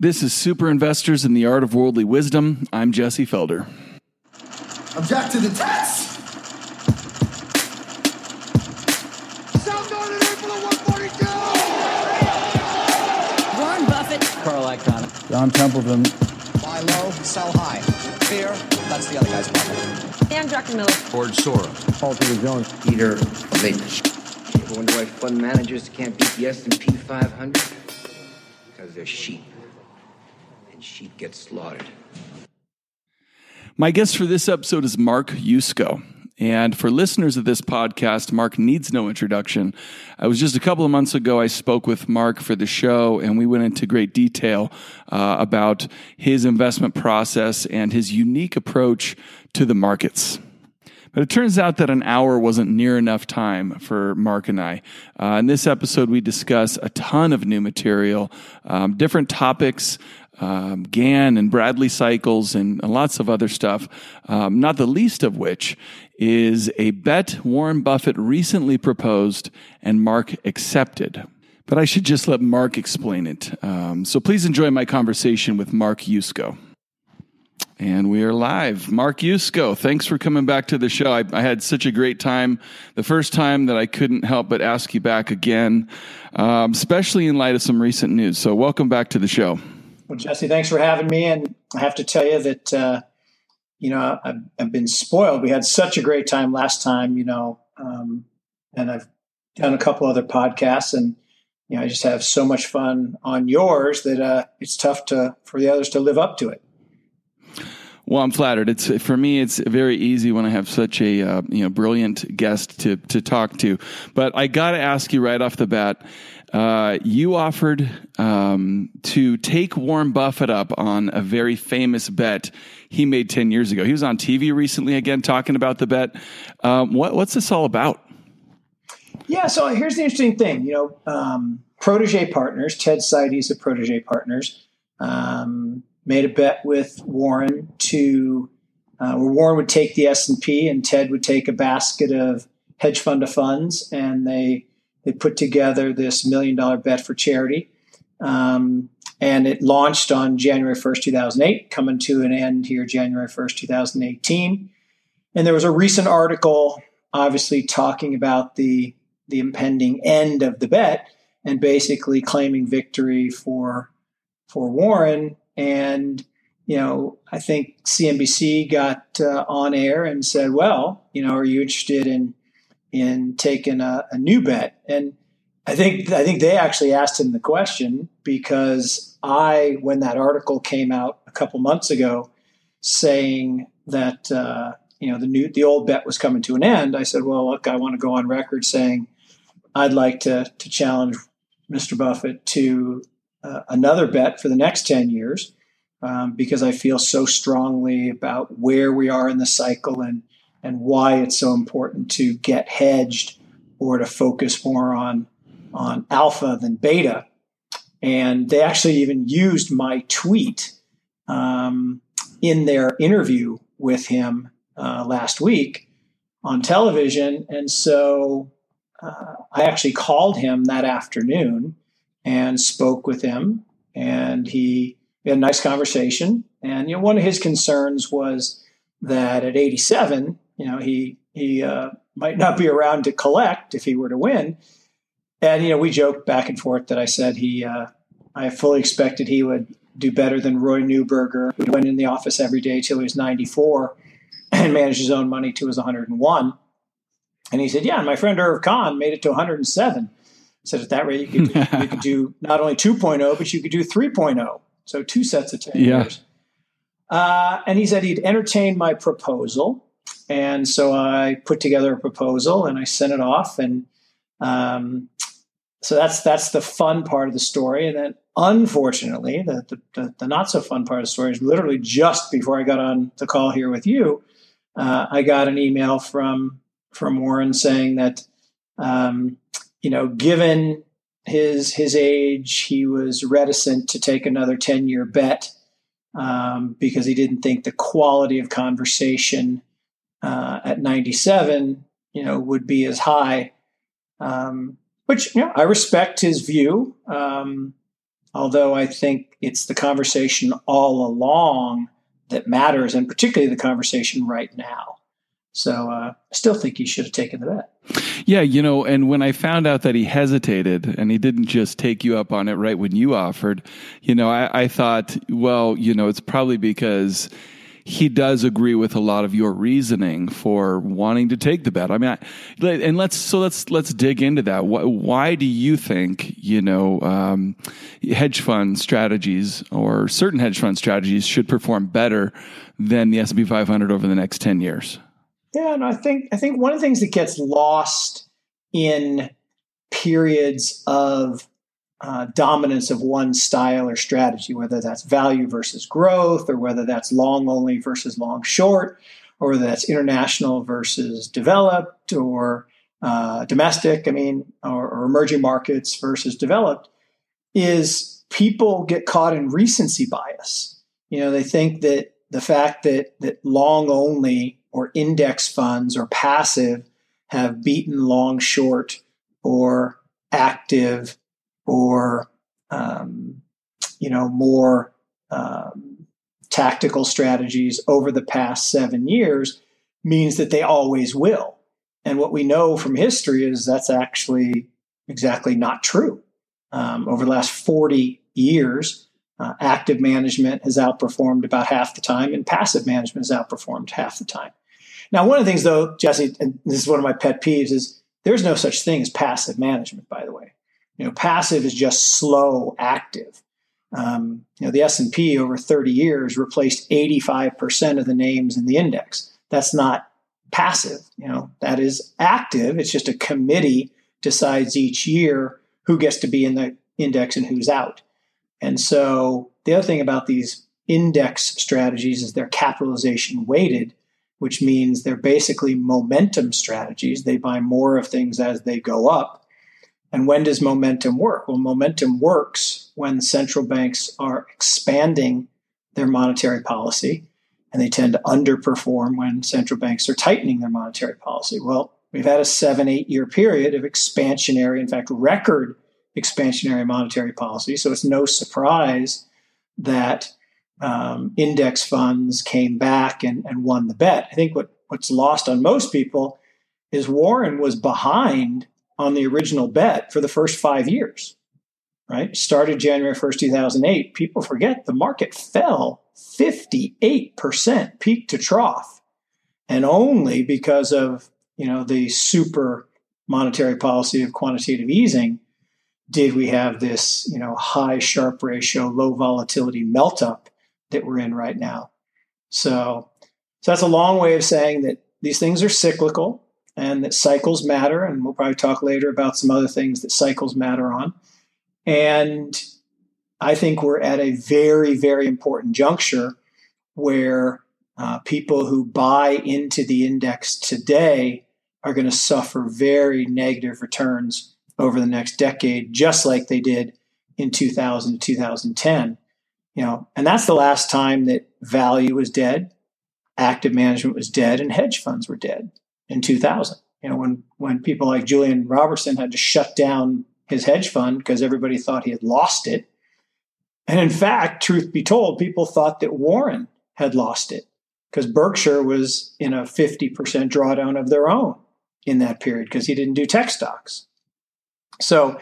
This is Super Investors in the Art of Worldly Wisdom. I'm Jesse Felder. Object to the test! South Northern April at 142! Warren Buffett. Carl Icahn. John Templeton. Buy low, sell high. Fear, that's the other guy's problem. Stan Druckenmiller. George Soros. Paul Tudor Jones. Peter Lynch. Ever wonder why fund managers can't beat the S&P 500? Because they're sheep. And sheep get slaughtered. My guest for this episode is Mark Yusko. And for listeners of this podcast, Mark needs no introduction. I was just a couple of months ago, I spoke with Mark for the show, and we went into great detail uh, about his investment process and his unique approach to the markets. But it turns out that an hour wasn't near enough time for Mark and I. Uh, in this episode, we discuss a ton of new material, um, different topics, um, Gann and Bradley cycles, and lots of other stuff, um, not the least of which is a bet Warren Buffett recently proposed and Mark accepted. But I should just let Mark explain it. Um, so please enjoy my conversation with Mark Yusko. And we are live. Mark Yusko, thanks for coming back to the show. I, I, had such a great time the first time that I couldn't help but ask you back again, um, especially in light of some recent news. So, welcome back to the show. Well, Jesse, thanks for having me. And I have to tell you that, uh, you know, I've, I've, been spoiled. We had such a great time last time, you know, um, and I've done a couple other podcasts and, you know, I just have so much fun on yours that uh, it's tough to for the others to live up to it. Well, I'm flattered. It's for me. It's very easy when I have such a uh, you know brilliant guest to to talk to. But I got to ask you right off the bat. Uh, you offered um, to take Warren Buffett up on a very famous bet he made ten years ago. He was on TV recently again talking about the bet. Um, what, what's this all about? Yeah. So here's the interesting thing. You know, um, protege partners. Ted Seides of Protege Partners. Um, made a bet with Warren to uh, where Warren would take the S and P and Ted would take a basket of hedge fund of funds, and they they put together this million dollar bet for charity. Um, and it launched on January 1st, 2008, coming to an end here January 1st, 2018. And there was a recent article, obviously talking about the the impending end of the bet and basically claiming victory for for Warren and, you know, I think CNBC got uh, on air and said, well, you know, are you interested in, in taking a, a new bet? And I think, I think they actually asked him the question because I, when that article came out a couple months ago saying that, uh, you know, the new, the old bet was coming to an end, I said, well, look, I want to go on record saying I'd like to, to challenge Mr. Buffett to uh, another bet for the next 10 years um, because I feel so strongly about where we are in the cycle and, and why it's so important to get hedged or to focus more on, on alpha than beta. And they actually even used my tweet um, in their interview with him uh, last week on television. And so uh, I actually called him that afternoon and spoke with him. And he had a nice conversation. And you know, one of his concerns was that at 87, you know, he he uh, might not be around to collect if he were to win. And you know, we joked back and forth that I said he, uh, I fully expected he would do better than Roy Neuberger, who went in the office every day till he was 94 and managed his own money to his 101. And he said, "Yeah, my friend Irv Kahn made it to 107." said at that rate you could you could do not only 2.0 but you could do 3.0 so two sets of 10 yeah. years uh, and he said he'd entertain my proposal and so i put together a proposal and i sent it off and um, so that's that's the fun part of the story. And then unfortunately the, the, the, the, not so fun part of the story is literally just before i got on the call here with you uh, i got an email from from warren saying that um, you know, given his his age, he was reticent to take another ten year bet um, because he didn't think the quality of conversation uh, at ninety seven, you know, would be as high. Um, which you know, I respect his view. Um, Although I think it's the conversation all along that matters, and particularly the conversation right now. So uh, I still think he should have taken the bet. Yeah, you know, and when I found out that he hesitated and he didn't just take you up on it right when you offered, you know, I, I thought, well, you know, it's probably because he does agree with a lot of your reasoning for wanting to take the bet. I mean, I, and let's so let's let's dig into that. Why, why do you think you know um, hedge fund strategies or certain hedge fund strategies should perform better than the S and P 500 over the next ten years? Yeah, and I think I think one of the things that gets lost in periods of uh, dominance of one style or strategy, whether that's value versus growth, or whether that's long only versus long short, or whether that's international versus developed or uh, domestic, I mean, or, or emerging markets versus developed, is people get caught in recency bias. You know, they think that the fact that that long only or index funds or passive have beaten long short or active or um, you know more um, tactical strategies over the past seven years means that they always will. And what we know from history is that's actually exactly not true. Um, over the last 40 years, uh, active management has outperformed about half the time, and passive management has outperformed half the time. Now, one of the things, though, Jesse, and this is one of my pet peeves, is there's no such thing as passive management. By the way, you know, passive is just slow active. Um, you know, the S and P over 30 years replaced 85% of the names in the index. That's not passive. You know, that is active. It's just a committee decides each year who gets to be in the index and who's out. And so the other thing about these index strategies is they're capitalization weighted, which means they're basically momentum strategies. They buy more of things as they go up. And when does momentum work? Well, momentum works when central banks are expanding their monetary policy, and they tend to underperform when central banks are tightening their monetary policy. Well, we've had a seven, eight year period of expansionary, in fact, record expansionary monetary policy. So it's no surprise that um, index funds came back and, and won the bet. I think what, what's lost on most people is Warren was behind on the original bet for the first five years, right? Started January 1st, 2008. People forget the market fell 58% peak to trough. And only because of, you know, the super monetary policy of quantitative easing did we have this, you know, high Sharpe ratio, low volatility melt up that we're in right now. So, so that's a long way of saying that these things are cyclical and that cycles matter. And we'll probably talk later about some other things that cycles matter on. And I think we're at a very, very important juncture where uh, people who buy into the index today are going to suffer very negative returns over the next decade, just like they did in 2000 to 2010. You know, and that's the last time that value was dead, active management was dead, and hedge funds were dead in 2000. You know, when when people like Julian Robertson had to shut down his hedge fund because everybody thought he had lost it. And in fact, truth be told, people thought that Warren had lost it because Berkshire was in a 50% drawdown of their own in that period because he didn't do tech stocks. So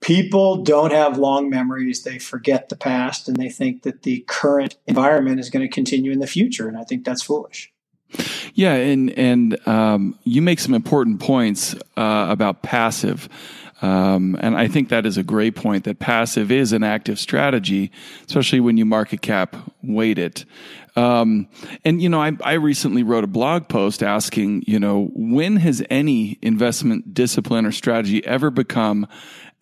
people don't have long memories. They forget the past and they think that the current environment is going to continue in the future. And I think that's foolish. Yeah, and and um, you make some important points uh, about passive. Um, and I think that is a great point that passive is an active strategy, especially when you market cap weight it. Um, and, you know, I, I recently wrote a blog post asking, you know, when has any investment discipline or strategy ever become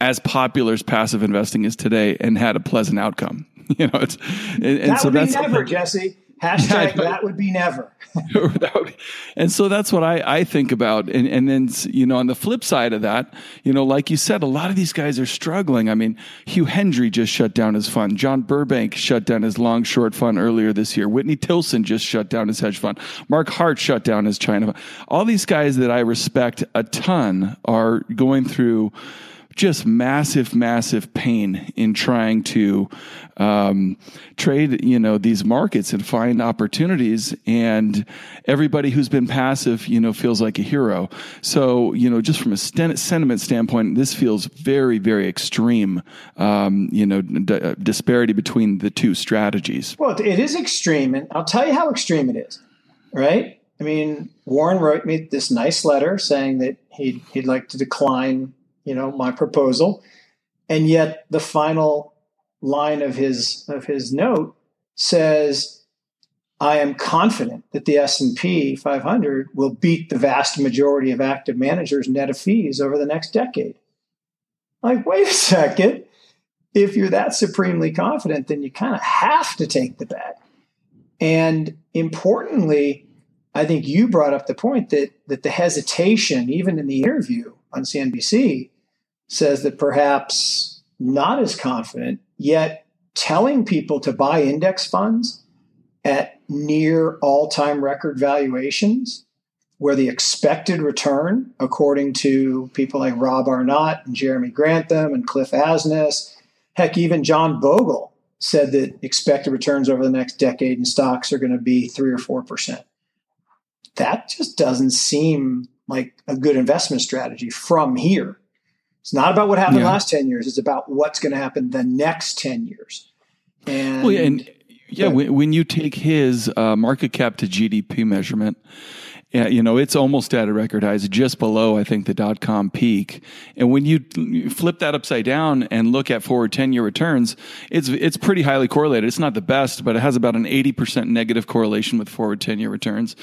as popular as passive investing is today and had a pleasant outcome? You know, it's, and, and that so would that's be never, Jesse. Hashtag that would be never. and so that's what I, I think about. And, and then, you know, on the flip side of that, you know, like you said, a lot of these guys are struggling. I mean, Hugh Hendry just shut down his fund. John Burbank shut down his long short fund earlier this year. Whitney Tilson just shut down his hedge fund. Mark Hart shut down his China fund. All these guys that I respect a ton are going through just massive, massive pain in trying to um, trade, you know, these markets and find opportunities. And everybody who's been passive, you know, feels like a hero. So, you know, just from a sentiment standpoint, this feels very, very extreme. Um, you know, d- disparity between the two strategies. Well, it is extreme, and I'll tell you how extreme it is. Right? I mean, Warren wrote me this nice letter saying that he'd he'd like to decline, you know, my proposal, and yet the final line of his of his note says, "I am confident that the S and P 500 will beat the vast majority of active managers net of fees over the next decade." Like, wait a second. If you're that supremely confident, then you kind of have to take the bet. And importantly, I think you brought up the point that that the hesitation, even in the interview on CNBC, says that perhaps not as confident, yet telling people to buy index funds at near all-time record valuations, where the expected return, according to people like Rob Arnott and Jeremy Grantham and Cliff Asness, heck, even John Bogle said that expected returns over the next decade in stocks are going to be three or four percent that just doesn't seem like a good investment strategy from here. It's not about what happened yeah. last 10 years. It's about what's going to happen the next 10 years. And, well, yeah, and yeah, when, when, you take his uh, market cap to GDP measurement, yeah, you know, it's almost at a record high. It's just below, I think, the dot com peak. And when you flip that upside down and look at forward 10 year returns, it's, it's pretty highly correlated. It's not the best, but it has about an 80% negative correlation with forward 10 year returns.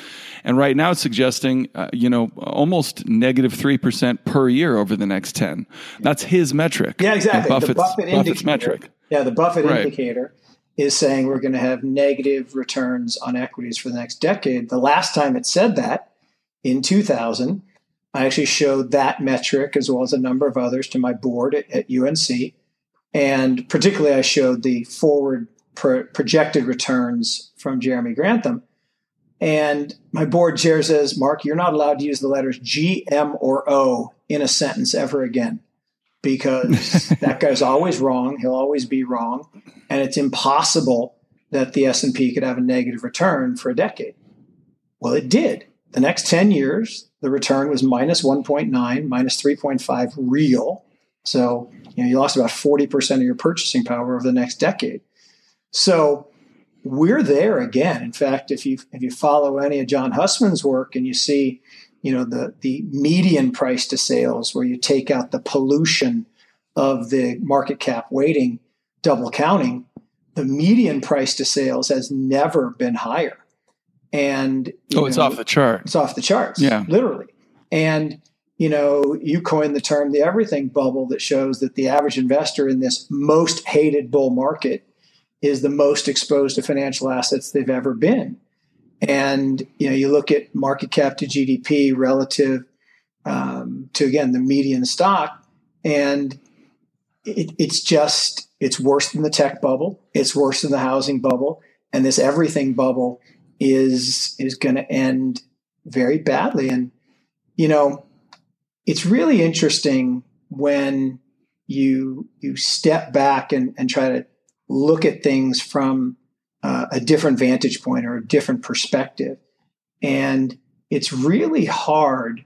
And right now it's suggesting, uh, you know, almost negative 3% per year over the next 10. That's his metric. Yeah, exactly. Buffett's, the Buffett Buffett's metric. Yeah, the Buffett right. indicator is saying we're going to have negative returns on equities for the next decade. The last time it said that in 2000, I actually showed that metric as well as a number of others to my board at, at UNC. And particularly, I showed the forward pro- projected returns from Jeremy Grantham. And my board chair says, Mark, you're not allowed to use the letters G, M, or O in a sentence ever again because that guy's always wrong. He'll always be wrong, and it's impossible that the S and P could have a negative return for a decade. Well, it did. The next ten years, the return was minus 1.9, minus 3.5 real. So you know you lost about 40% of your purchasing power over the next decade. So we're there again. In fact, if you if you follow any of John Hussman's work and you see you know the the median price to sales where you take out the pollution of the market cap weighting double counting the median price to sales has never been higher. And oh it's off the chart. it's off the charts yeah. literally. And you know you coined the term the everything bubble that shows that the average investor in this most hated bull market is the most exposed to financial assets they've ever been and you know, you look at market cap to GDP relative um, to again the median stock, and it, it's just it's worse than the tech bubble. It's worse than the housing bubble, and this everything bubble is is going to end very badly. And you know, it's really interesting when you you step back and, and try to look at things from uh, a different vantage point or a different perspective. And it's really hard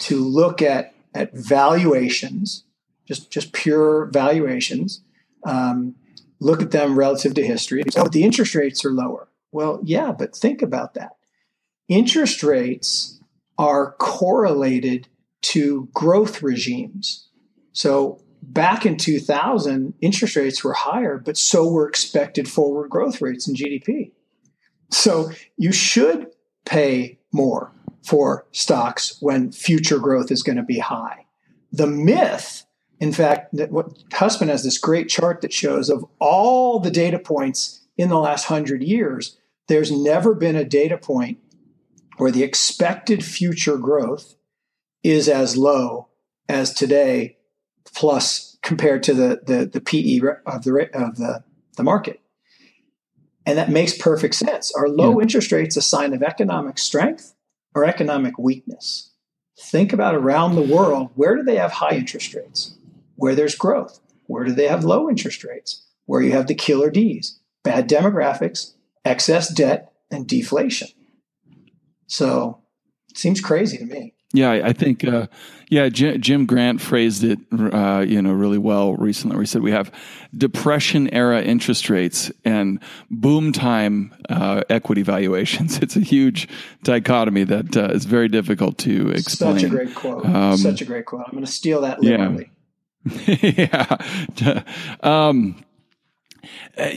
to look at, at valuations, just, just pure valuations, um, look at them relative to history. Oh, the interest rates are lower. Well, yeah, but think about that. Interest rates are correlated to growth regimes. So back in 2000, interest rates were higher, but so were expected forward growth rates in GDP. So you should pay more for stocks when future growth is going to be high. The myth, in fact, that what Hussman has this great chart that shows of all the data points in the last hundred years, there's never been a data point where the expected future growth is as low as today plus compared to the the, the PE of the of the, the market. And that makes perfect sense. Are low yeah. interest rates a sign of economic strength or economic weakness? Think about around the world, where do they have high interest rates? where there's growth. Where do they have low interest rates? Where you have the killer D's, bad demographics, excess debt, and deflation. So it seems crazy to me. Yeah, I think, uh, yeah, Jim, Jim, Grant phrased it, uh, you know, really well recently. Where he said we have depression era interest rates and boom time uh, equity valuations. It's a huge dichotomy that uh, is very difficult to explain. Such a great quote. Um, Such a great quote. I'm going to steal that literally. Yeah. yeah. Um, uh,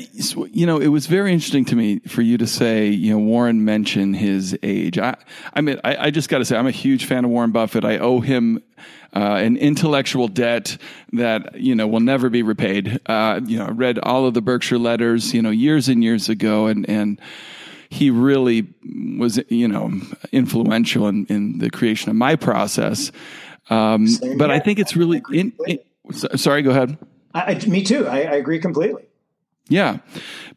you know, it was very interesting to me for you to say, you know, Warren mentioned his age. I, I mean, I, I just got to say, I'm a huge fan of Warren Buffett. I owe him uh, an intellectual debt that you know will never be repaid. Uh, you know, I read all of the Berkshire letters, you know, years and years ago, and and he really was, you know, influential in, in the creation of my process. Um, but I think it's really. In, in, sorry, go ahead. I, me too. I, I agree completely. Yeah.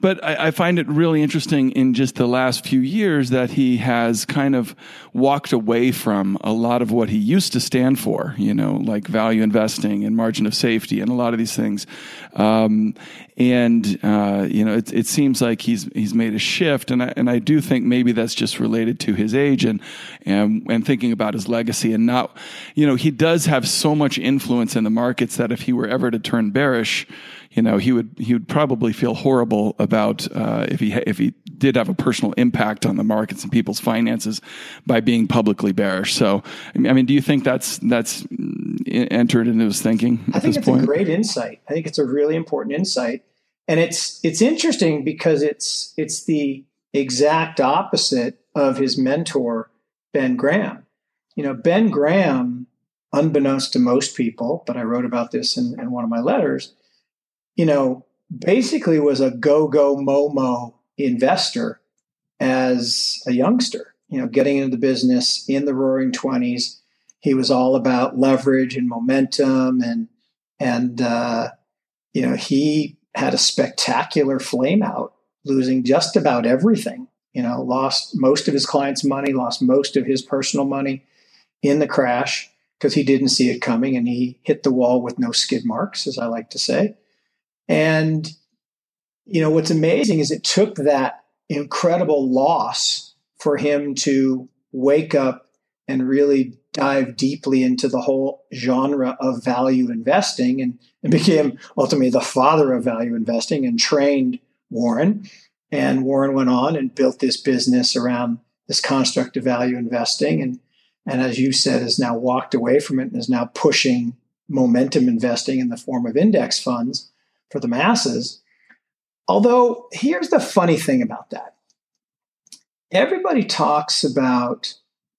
But I, I, find it really interesting in just the last few years that he has kind of walked away from a lot of what he used to stand for, you know, like value investing and margin of safety and a lot of these things. Um, and, uh, you know, it, it, seems like he's, he's made a shift. And I, and I do think maybe that's just related to his age and, and, and thinking about his legacy and not, you know, he does have so much influence in the markets that if he were ever to turn bearish, you know, he would he would probably feel horrible about uh, if he if he did have a personal impact on the markets and people's finances by being publicly bearish. So, I mean, do you think that's that's entered into his thinking? I think it's point? a great insight. I think it's a really important insight, and it's it's interesting because it's it's the exact opposite of his mentor Ben Graham. You know, Ben Graham, unbeknownst to most people, but I wrote about this in, in one of my letters you know, basically was a go go momo investor as a youngster, you know, getting into the business in the roaring 20s. He was all about leverage and momentum and, and, uh, you know, he had a spectacular flame out, losing just about everything. You know, lost most of his clients' money, lost most of his personal money in the crash because he didn't see it coming and he hit the wall with no skid marks, as I like to say. And, you know, what's amazing is it took that incredible loss for him to wake up and really dive deeply into the whole genre of value investing and, and became ultimately the father of value investing and trained Warren. And Warren went on and built this business around this construct of value investing. And, and as you said, has now walked away from it and is now pushing momentum investing in the form of index funds for the masses. Although, here's the funny thing about that everybody talks about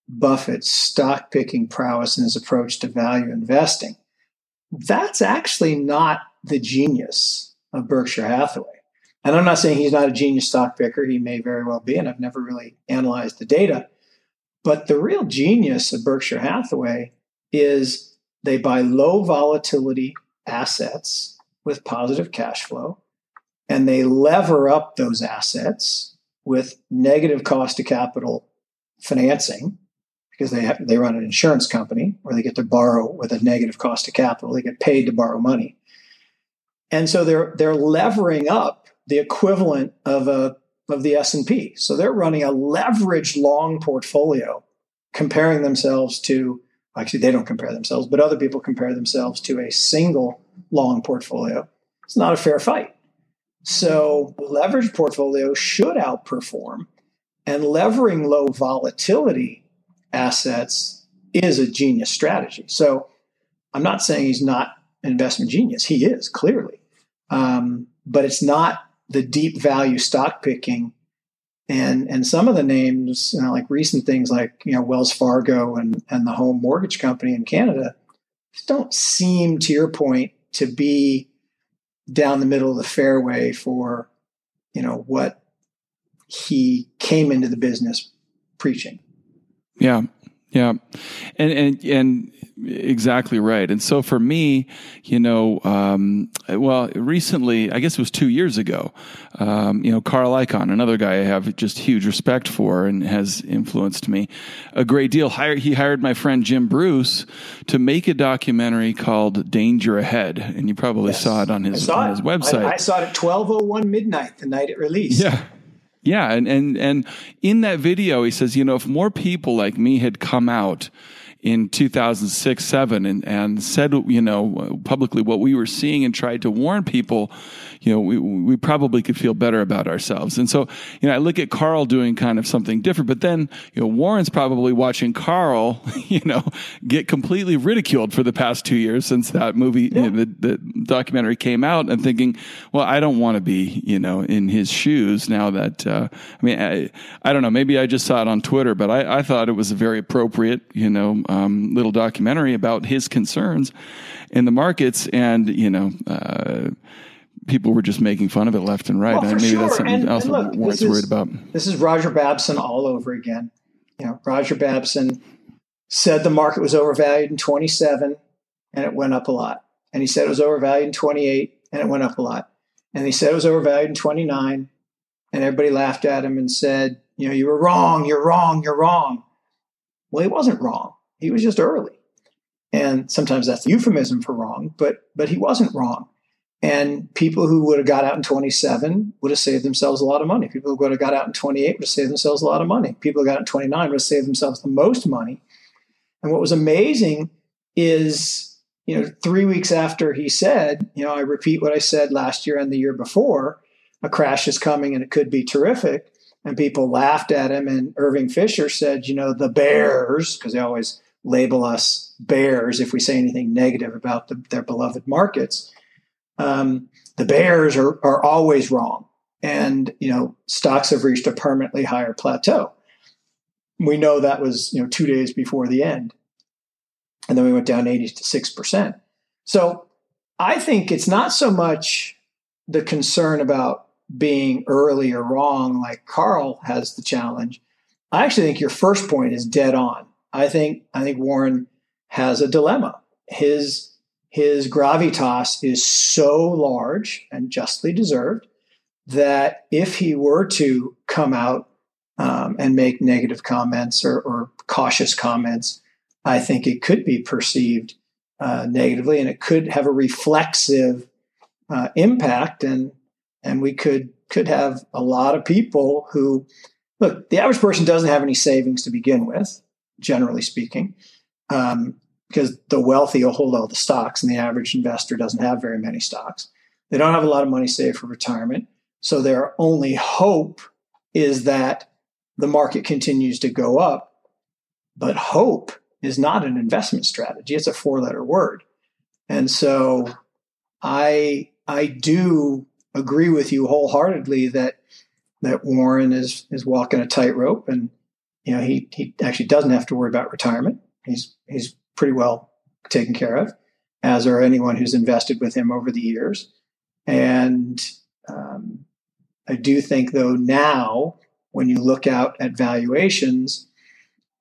Buffett's stock picking prowess and his approach to value investing. That's actually not the genius of Berkshire Hathaway. And I'm not saying he's not a genius stock picker, he may very well be, and I've never really analyzed the data. But the real genius of Berkshire Hathaway is they buy low volatility assets with positive cash flow and they lever up those assets with negative cost of capital financing because they have, they run an insurance company where they get to borrow with a negative cost of capital. They get paid to borrow money. And so they're they're levering up the equivalent of a of the S&P. So they're running a leveraged long portfolio comparing themselves to actually they don't compare themselves, but other people compare themselves to a single long portfolio, it's not a fair fight. So, leveraged portfolio should outperform, and levering low volatility assets is a genius strategy. So, I'm not saying he's not an investment genius. He is clearly, um, but it's not the deep value stock picking. And and some of the names, you know, like recent things like you know Wells Fargo and and the home mortgage company in Canada, don't seem, to your point, to be down the middle of the fairway for you know what he came into the business preaching. Yeah Yeah, and and and exactly right. And so for me, you know, um, well, recently, I guess it was two years ago, um, you know, Carl Icahn, another guy I have just huge respect for and has influenced me a great deal. He hired my friend Jim Bruce to make a documentary called Danger Ahead, and you probably yes. saw it on his on his website. I, I saw it at twelve oh one midnight the night it released. Yeah. Yeah, and, and and in that video, he says, you know, if more people like me had come out in 2006, seven, and, and said, you know, publicly what we were seeing and tried to warn people, you know, we, we probably could feel better about ourselves. And so, you know, I look at Carl doing kind of something different, but then, you know, Warren's probably watching Carl, you know, get completely ridiculed for the past two years since that movie, yeah. you know, the, the documentary came out and thinking, well, I don't want to be, you know, in his shoes now that, uh, I mean, I, I don't know, maybe I just saw it on Twitter, but I, I thought it was a very appropriate, you know, um, little documentary about his concerns in the markets, and you know. Uh, people were just making fun of it left and right. Well, maybe sure. that's something and, else and look, Warren's worried about. This is Roger Babson all over again. You know, Roger Babson said the market was overvalued in 27 and it went up a lot. And he said it was overvalued in 28 and it went up a lot. And he said it was overvalued in 29 and everybody laughed at him and said, you know, you were wrong, you're wrong, you're wrong. Well, he wasn't wrong. He was just early. And sometimes that's euphemism for wrong, but but he wasn't wrong. And people who would have got out in 27 would have saved themselves a lot of money. People who would have got out in 28 would have saved themselves a lot of money. People who got out in 29 would have saved themselves the most money. And what was amazing is, you know, three weeks after he said, you know, I repeat what I said last year and the year before, a crash is coming and it could be terrific. And people laughed at him. And Irving Fisher said, you know, the Bears, because they always label us bears if we say anything negative about the, their beloved markets. Um, the bears are, are always wrong. And, you know, stocks have reached a permanently higher plateau. We know that was, you know, two days before the end. And then we went down 80 to 6%. So I think it's not so much the concern about being early or wrong, like Carl has the challenge. I actually think your first point is dead on. I think I think Warren has a dilemma. His his gravitas is so large and justly deserved that if he were to come out um, and make negative comments or, or, cautious comments, I think it could be perceived uh, negatively, and it could have a reflexive uh, impact, and and we could could have a lot of people who look. The average person doesn't have any savings to begin with generally speaking, um, because the wealthy will hold all the stocks and the average investor doesn't have very many stocks. They don't have a lot of money saved for retirement. So their only hope is that the market continues to go up. But hope is not an investment strategy, it's a four letter word. And so I I do agree with you wholeheartedly that that Warren is is walking a tightrope and you know, he he actually doesn't have to worry about retirement. He's he's pretty well taken care of, as are anyone who's invested with him over the years. And um, I do think, though, now when you look out at valuations,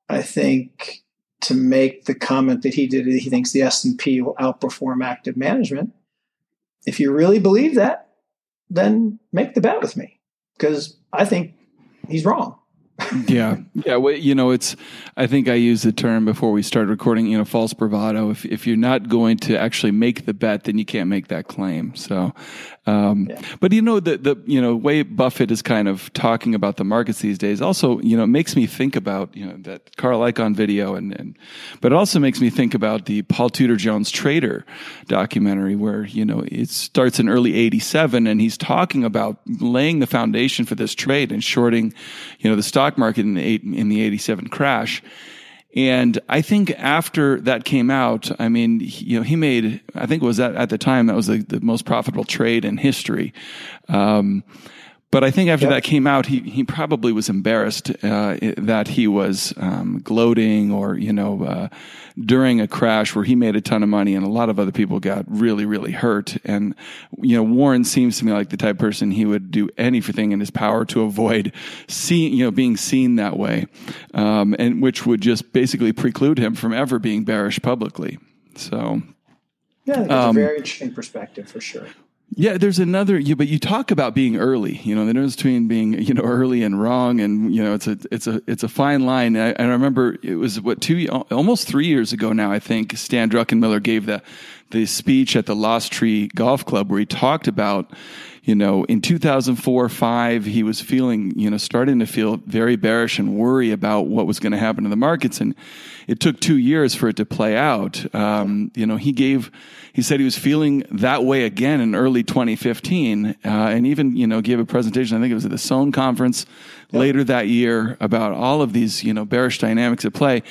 I think to make the comment that he did, he thinks the S and P will outperform active management. If you really believe that, then make the bet with me because I think he's wrong yeah, yeah. Well, you know, it's. I think I used the term before we started recording. You know, false bravado. If if you're not going to actually make the bet, then you can't make that claim. So, um, yeah. but you know, the the you know way Buffett is kind of talking about the markets these days. Also, you know, makes me think about you know that Carl Icahn video, and and but it also makes me think about the Paul Tudor Jones Trader documentary, where you know it starts in early '87, and he's talking about laying the foundation for this trade and shorting, you know, the stock market in the eight, in the 87 crash. And I think after that came out, I mean, you know, he made, I think it was at, at the time, that was the, the most profitable trade in history. Um, But I think after Yep. that came out, he, he probably was embarrassed uh, that he was um, gloating or, you know, uh, during a crash where he made a ton of money and a lot of other people got really, really hurt. And, you know, Warren seems to me like the type of person he would do anything in his power to avoid seeing, you know, being seen that way, um, and which would just basically preclude him from ever being bearish publicly. So, Yeah, think Um, a very interesting perspective for sure. Yeah, there's another. You, but you talk about being early. You know, the difference between being you know early and wrong, and you know, it's a it's a it's a fine line. I, I remember it was what two almost three years ago now. I think Stan Druckenmiller gave the the speech at the Lost Tree Golf Club where he talked about. You know, in 2004 5, he was feeling, you know, starting to feel very bearish and worry about what was going to happen to the markets. And it took two years for it to play out. Um, you know, he gave, he said he was feeling that way again in early 2015, uh, and even you know gave a presentation. I think it was at the Sohn conference later that year about all of these you know bearish dynamics at play,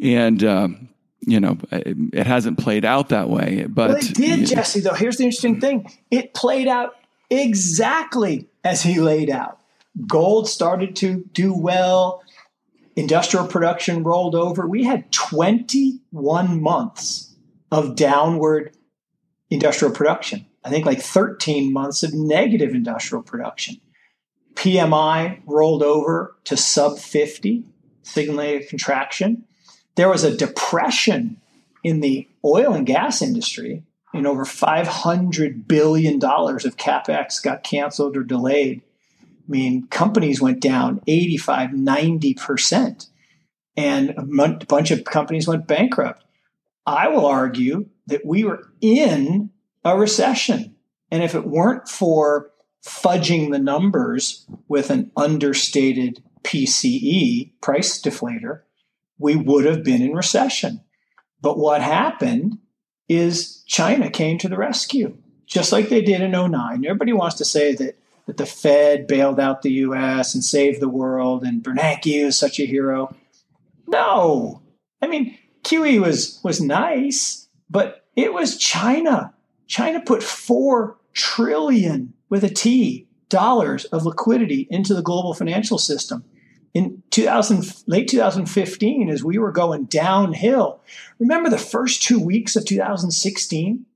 and. Um, you know, it, it hasn't played out that way, but Well, it did, you know, Jesse, though. Here's the interesting thing it played out exactly as he laid out. Gold started to do well, industrial production rolled over. We had 21 months of downward industrial production. I think like 13 months of negative industrial production. PMI rolled over to sub 50, signaling a contraction. There was a depression in the oil and gas industry, and over $500 billion of capex got canceled or delayed. I mean, companies went down 85, 90%, and a bunch of companies went bankrupt. I will argue that we were in a recession. And if it weren't for fudging the numbers with an understated PCE, price deflator, we would have been in recession. But what happened is China came to the rescue, just like they did in 09. Everybody wants to say that, that the Fed bailed out the US and saved the world and Bernanke is such a hero. No. I mean, QE was, was nice, but it was China. China put 4 trillion with a T dollars of liquidity into the global financial system in 2000 late 2015 as we were going downhill. Remember the first two weeks of 2016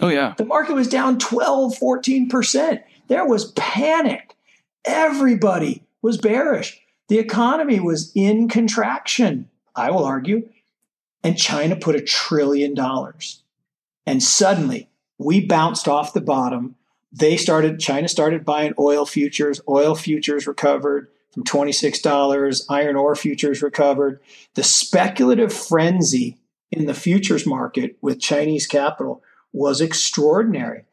oh yeah, the market was down 12 14% there was panic. Everybody was bearish. The economy was in contraction i will argue and china put a trillion dollars. And suddenly we bounced off the bottom. They started china started buying oil futures. Oil futures recovered from $26 iron ore futures recovered the speculative frenzy in the futures market with chinese capital was extraordinary.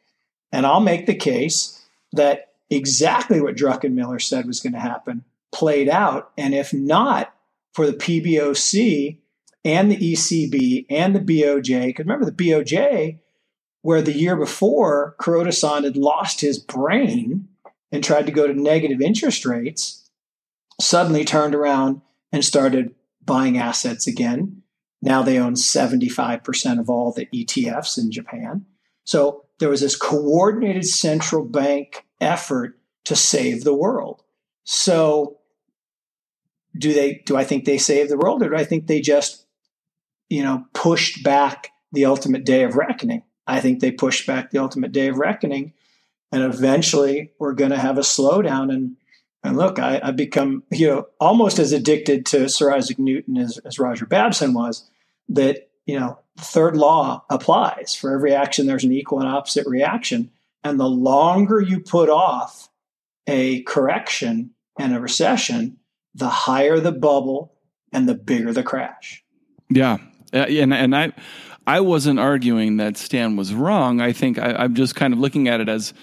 And i'll make the case that exactly what druckenmiller said was going to happen played out. And if not for the pboc and the ecb and the boj because remember the boj where the year before Kuroda-san had lost his brain and tried to go to negative interest rates, suddenly turned around and started buying assets again. Now they own 75% of all the ETFs in Japan. So there was this coordinated central bank effort to save the world. So do they do I think they saved the world or do I think they just you know pushed back the ultimate day of reckoning? I think they pushed back the ultimate day of reckoning, and eventually we're going to have a slowdown. And and look, I, I've become you know almost as addicted to Sir Isaac Newton as, as Roger Babson was. That you know the third law applies for every action. There's an equal and opposite reaction, and the longer you put off a correction and a recession, the higher the bubble and the bigger the crash. Yeah, Uh, and and I I wasn't arguing that Stan was wrong. I think I, I'm just kind of looking at it as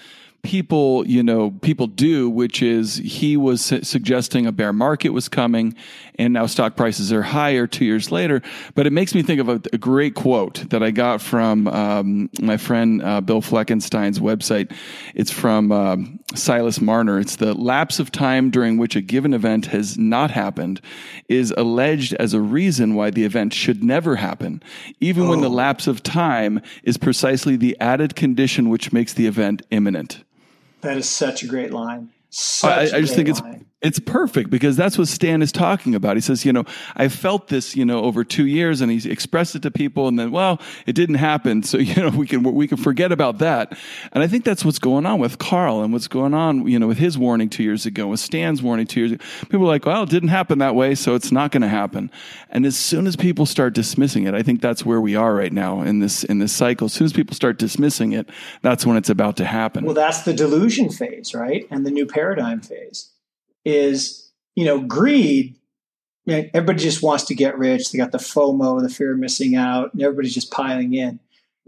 people, you know, people do, which is he was su- suggesting a bear market was coming, and now stock prices are higher two years later. But it makes me think of a, a great quote that I got from um, my friend uh, Bill Fleckenstein's website. It's from um, Silas Marner. It's the lapse of time during which a given event has not happened is alleged as a reason why the event should never happen, even when the lapse of time is precisely the added condition which makes the event imminent. That is such a great line. Such I, I just think line. it's perfect because that's what Stan is talking about. He says, you know, I felt this, you know, over two years, and he's expressed it to people, and then, well, it didn't happen, so you know, we can we can forget about that. And I think that's what's going on with Carl and what's going on, you know, with his warning two years ago, with Stan's warning two years ago. People are like, well, it didn't happen that way, so it's not going to happen. And as soon as people start dismissing it, I think that's where we are right now in this in this cycle. As soon as people start dismissing it, that's when it's about to happen. Well, that's the delusion phase, right? And the new paradigm phase is, you know, greed. Everybody just wants to get rich. They got the FOMO, the fear of missing out, and everybody's just piling in.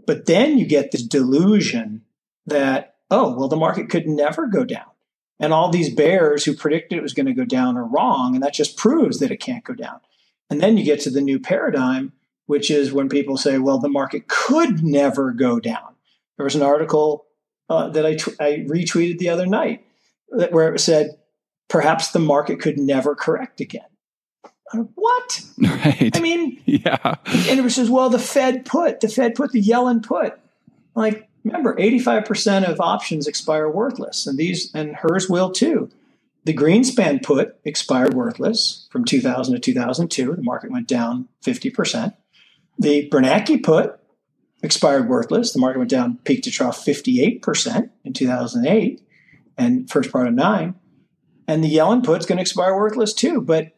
But then you get this delusion that, oh, well, the market could never go down. And all these bears who predicted it was going to go down are wrong. And that just proves that it can't go down. And then you get to the new paradigm, which is when people say, well, the market could never go down. There was an article uh, that I, I retweeted the other night that, where it said, perhaps the market could never correct again. What? right? I mean, yeah, and it was says, well, the Fed put, the Fed put, the Yellen put. Like, remember, 85% of options expire worthless, and these, and hers will too. The Greenspan put expired worthless from 2000 to 2002. The market went down 50%. The Bernanke put expired worthless. The market went down peak to trough 58% in 2008 and first part of nine. And the Yellen put's going to expire worthless too. But,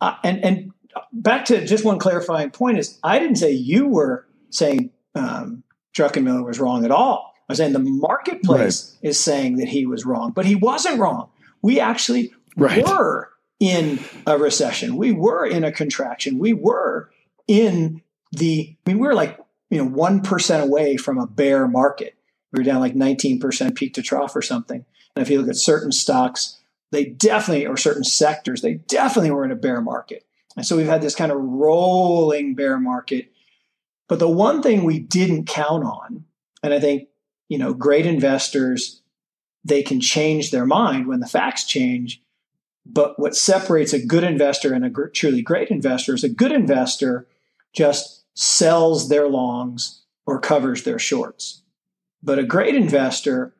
uh, and, and back to just one clarifying point is I didn't say you were saying um, Druckenmiller was wrong at all. I was saying the marketplace is saying that he was wrong, but he wasn't wrong. We actually Right. were in a recession. We were in a contraction. We were in the, I mean, we were like, you know, 1% away from a bear market. We were down like 19% peak to trough or something. And if you look at certain stocks, they definitely, or certain sectors, they definitely were in a bear market. And so we've had this kind of rolling bear market. But the one thing we didn't count on, and I think, you know, great investors, they can change their mind when the facts change. But what separates a good investor and a gr- truly great investor is a good investor just sells their longs or covers their shorts. But a great investor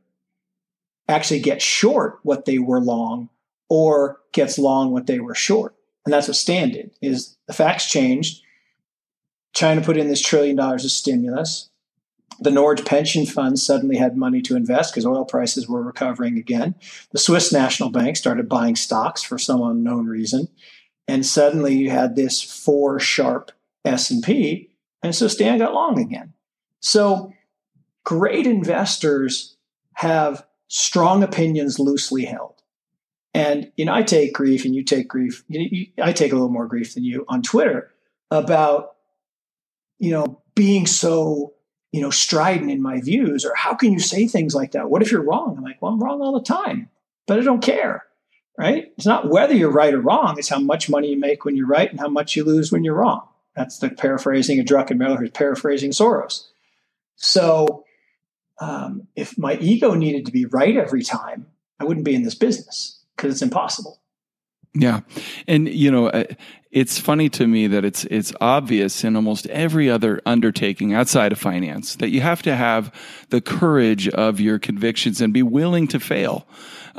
actually gets short what they were long or gets long what they were short. And that's what Stan did is the facts changed. China put in this trillion dollars of stimulus. The Norge pension fund suddenly had money to invest because oil prices were recovering again. The Swiss National Bank started buying stocks for some unknown reason. And suddenly you had this four sharp S&P. And so Stan got long again. So great investors have strong opinions loosely held. And you know, I take grief, and you take grief. You, you, I take a little more grief than you on Twitter about you know being so you know strident in my views, or how can you say things like that? What if you're wrong? I'm like, well, I'm wrong all the time, but I don't care. Right? It's not whether you're right or wrong; it's how much money you make when you're right and how much you lose when you're wrong. That's the paraphrasing of Druck and Druckenmiller, who's paraphrasing Soros. So, um, if my ego needed to be right every time, I wouldn't be in this business because it's impossible. Yeah, and you know, uh, it's funny to me that it's it's obvious in almost every other undertaking outside of finance that you have to have the courage of your convictions and be willing to fail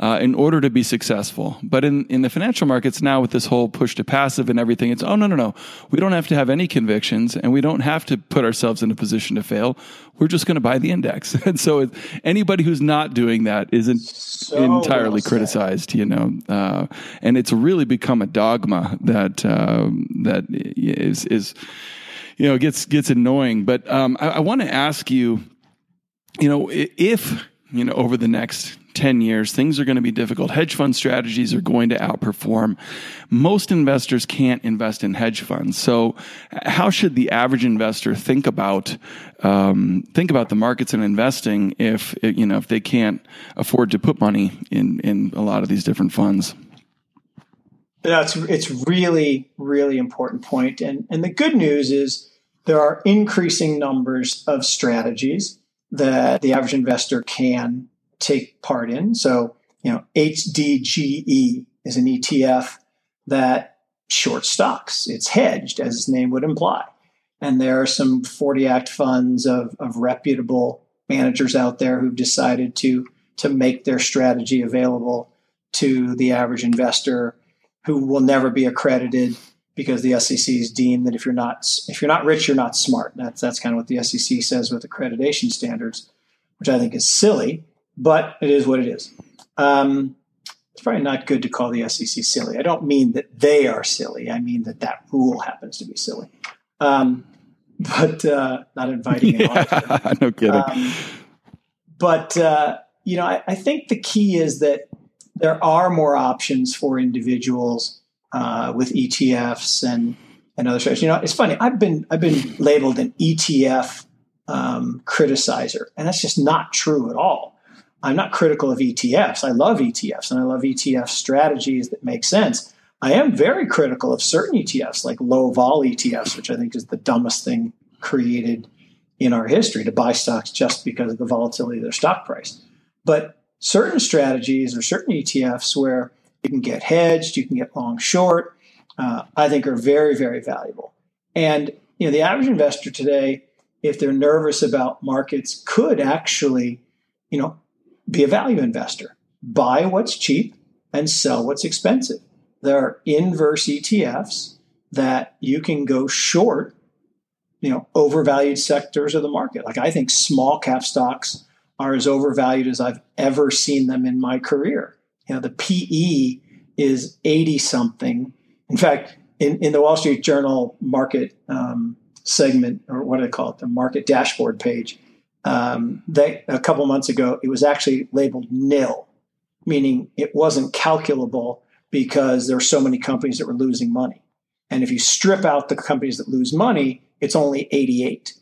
uh, in order to be successful. But in in the financial markets now, with this whole push to passive and everything, it's oh no no no, we don't have to have any convictions and we don't have to put ourselves in a position to fail. We're just going to buy the index, and so anybody who's not doing that isn't So entirely well criticized, you know, uh, and it's really become a dogma that um, that is is you know gets gets annoying. But um, I, I want to ask you, you know, if you know over the next 10 years, things are going to be difficult. Hedge fund strategies are going to outperform. Most investors can't invest in hedge funds. So how should the average investor think about, um, think about the markets and investing if, you know, if they can't afford to put money in, in a lot of these different funds? No, it's it's really really important point. point, and and the good news is there are increasing numbers of strategies that the average investor can take part in. So you know, HDGE is an ETF that short stocks. It's hedged, as its name would imply, and there are some 40 Act funds of of reputable managers out there who've decided to to make their strategy available to the average investor who will never be accredited because the SEC has deemed that if you're not if you're not rich, you're not smart. That's that's kind of what the SEC says with accreditation standards, which I think is silly, but it is what it is. Um, it's probably not good to call the SEC silly. I don't mean that they are silly. I mean that that rule happens to be silly. Um, but uh, not inviting yeah, no kidding. Um, but uh, you know, I, I, think the key is that there are more options for individuals uh, with ETFs and and other strategies. You know, it's funny. I've been I've been labeled an ETF um, criticizer, and that's just not true at all. I'm not critical of ETFs. I love ETFs, and I love ETF strategies that make sense. I am very critical of certain ETFs, like low vol ETFs, which I think is the dumbest thing created in our history to buy stocks just because of the volatility of their stock price. But certain strategies or certain ETFs where you can get hedged, you can get long short, uh, I think are very, very valuable. And you know, the average investor today, if they're nervous about markets, could actually, you know, be a value investor. Buy what's cheap and sell what's expensive. There are inverse ETFs that you can go short, you know, overvalued sectors of the market. Like I think small cap stocks are as overvalued as I've ever seen them in my career. You know, the PE is 80 something. In fact, in, in the Wall Street Journal market um, segment, or what do they call it, the market dashboard page, um, they, a couple months ago, it was actually labeled nil, meaning it wasn't calculable because there were so many companies that were losing money. And if you strip out the companies that lose money, it's only 88.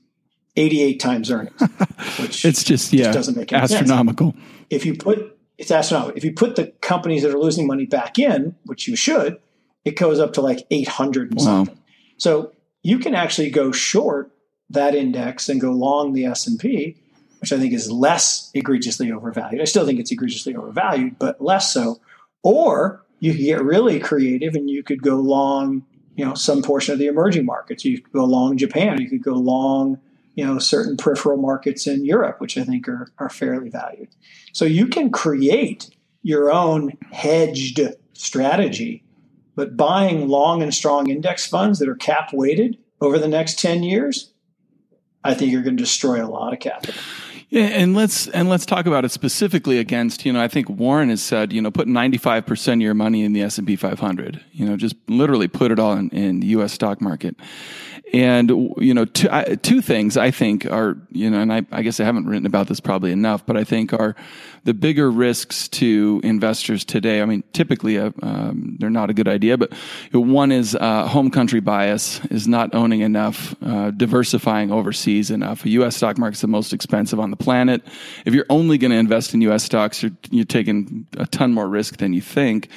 88 times earnings, which it's just yeah, just doesn't make any astronomical. Sense. If you put it's astronomical. If you put the companies that are losing money back in, which you should, it goes up to like 800 and wow. something. So you can actually go short that index and go long the S&P, which I think is less egregiously overvalued. I still think it's egregiously overvalued, but less so. Or you could get really creative and you could go long, you know, some portion of the emerging markets. You could go long Japan. You could go long you know certain peripheral markets in Europe, which I think are are fairly valued. So you can create your own hedged strategy, but buying long and strong index funds that are cap weighted over the next 10 years, I think you're going to destroy a lot of capital. Yeah, and let's and let's talk about it specifically against you know I think Warren has said you know put ninety five percent of your money in the S and P five hundred you know just literally put it all in, in the U.S. stock market, and, you know, two, I, two things I think are, you know, and I, I guess I haven't written about this probably enough, but I think are the bigger risks to investors today. I mean, typically uh, um, they're not a good idea, but one is uh, home country bias is not owning enough, uh, diversifying overseas enough. U.S. stock market is the most expensive on the planet. If you're only going to invest in U.S. stocks, you're, you're taking a ton more risk than you think.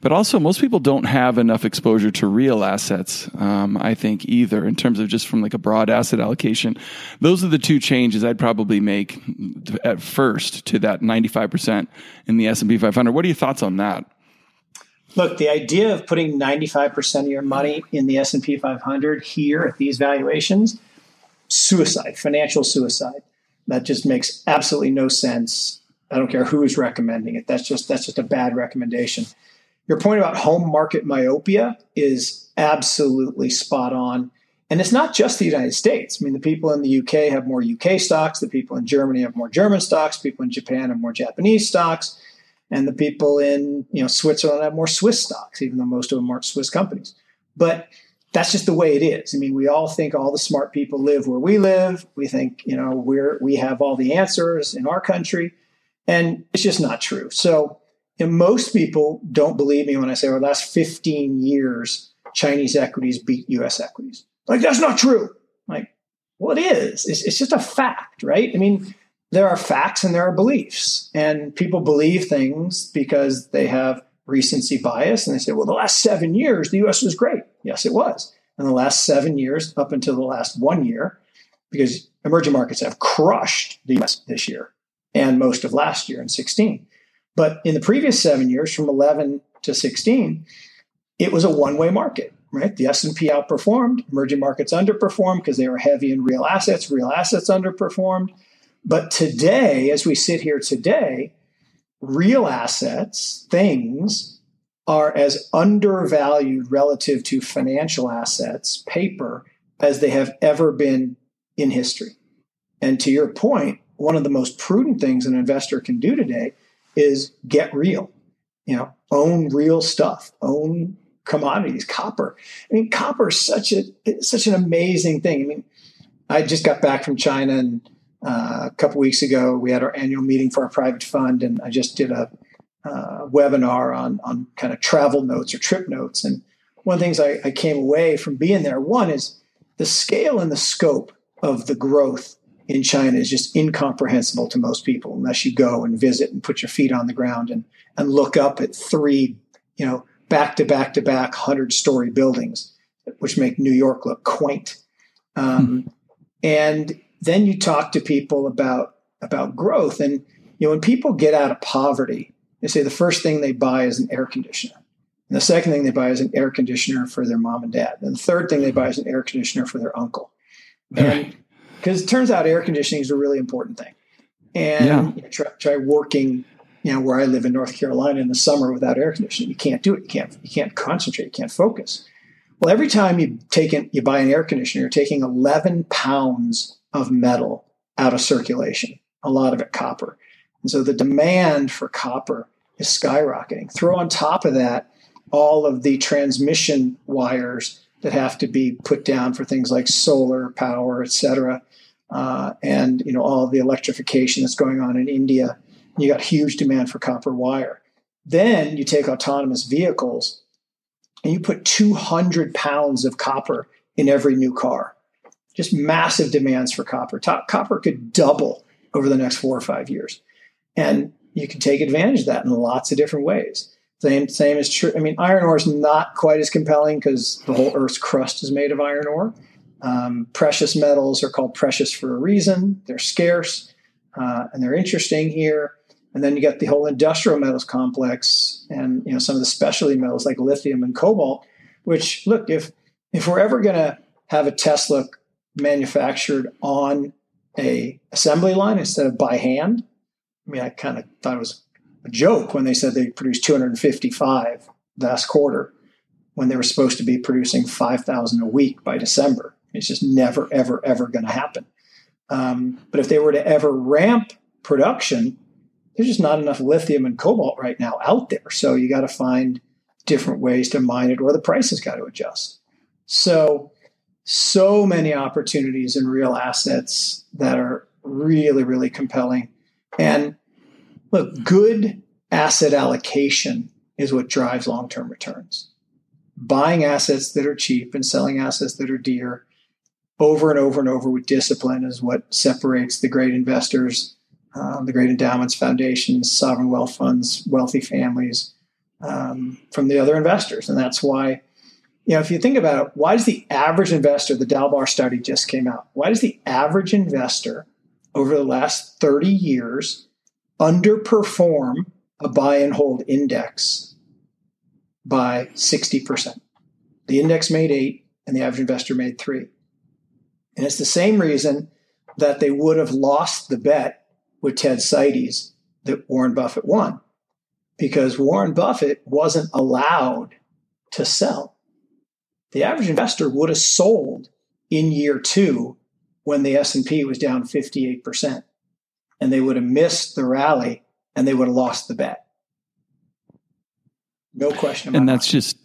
But also, most people don't have enough exposure to real assets, um, I think, either, in terms of just from like a broad asset allocation. Those are the two changes I'd probably make at first to that 95% in the S&P 500. What are your thoughts on that? Look, the idea of putting 95% of your money in the S&P 500 here at these valuations, suicide, financial suicide. That just makes absolutely no sense. I don't care who is recommending it. That's just that's just a bad recommendation your point about home market myopia is absolutely spot on. And it's not just the United States. I mean, the people in the UK have more UK stocks, the people in Germany have more German stocks, people in Japan have more Japanese stocks, and the people in you know Switzerland have more Swiss stocks, even though most of them aren't Swiss companies. But that's just the way it is. I mean, we all think all the smart people live where we live. We think, you know, we're we have all the answers in our country. And it's just not true. So and most people don't believe me when I say over the last 15 years, Chinese equities beat US equities. Like, that's not true. Like, well, it is. It's, it's just a fact, right? I mean, there are facts and there are beliefs. And people believe things because they have recency bias. And they say, well, the last seven years, the US was great. Yes, it was. In the last seven years, up until the last one year, because emerging markets have crushed the US this year and most of last year in 16. But in the previous seven years, from 11 to 16, it was a one-way market, right? The S&P outperformed, emerging markets underperformed because they were heavy in real assets. Real assets underperformed. But today, as we sit here today, real assets, things, are as undervalued relative to financial assets, paper, as they have ever been in history. And to your point, one of the most prudent things an investor can do today is get real. You know, own real stuff, own commodities, copper. I mean, copper is such a such an amazing thing. I mean, I just got back from China and uh, a couple weeks ago we had our annual meeting for our private fund, and I just did a uh, webinar on on kind of travel notes or trip notes. And one of the things I, I came away from being there, one is the scale and the scope of the growth in China is just incomprehensible to most people unless you go and visit and put your feet on the ground and and look up at three, you know, back to back to back hundred story buildings, which make New York look quaint. Um, hmm. And then you talk to people about about growth, and you know when people get out of poverty, they say the first thing they buy is an air conditioner. And the second thing they buy is an air conditioner for their mom and dad. And the third thing they buy is an air conditioner for their uncle. Because it turns out air conditioning is a really important thing. And yeah. you know, try, try, working, you know, where I live in North Carolina in the summer without air conditioning. You can't do it. You can't. You can't concentrate. You can't focus. Well, every time you take in, you buy an air conditioner, you're taking 11 pounds of metal out of circulation. A lot of it copper. And so the demand for copper is skyrocketing. Throw on top of that all of the transmission wires that have to be put down for things like solar power, et cetera, uh, and you know all the electrification that's going on in India. You got huge demand for copper wire. Then you take autonomous vehicles and you put 200 pounds of copper in every new car. Just massive demands for copper. Top, copper could double over the next four or five years. And you can take advantage of that in lots of different ways. Same, same is true. I mean, iron ore is not quite as compelling because the whole Earth's crust is made of iron ore. Um, precious metals are called precious for a reason. They're scarce uh, and they're interesting here. And then you get the whole industrial metals complex and you know some of the specialty metals like lithium and cobalt. Which look, if if we're ever going to have a Tesla manufactured on a assembly line instead of by hand, I mean, I kind of thought it was a joke when they said they produced 255 last quarter when they were supposed to be producing 5,000 a week by December. It's just never, ever, ever going to happen. Um, but if they were to ever ramp production, there's just not enough lithium and cobalt right now out there. So you got to find different ways to mine it, or the price has got to adjust. So, so many opportunities in real assets that are really, really compelling. And Look, good asset allocation is what drives long term returns. Buying assets that are cheap and selling assets that are dear over and over and over with discipline is what separates the great investors, um, the great endowments, foundations, sovereign wealth funds, wealthy families um, from the other investors. And that's why, you know, if you think about it, why does the average investor, the Dalbar study just came out, why does the average investor over the last 30 years underperform a buy and hold index by 60%. The index made eight and the average investor made three. And it's the same reason that they would have lost the bet with Ted Seides that Warren Buffett won because Warren Buffett wasn't allowed to sell. The average investor would have sold in year 2 when the S&P was down 58% and they would have missed the rally and they would have lost the bet. No question. and that's mind. just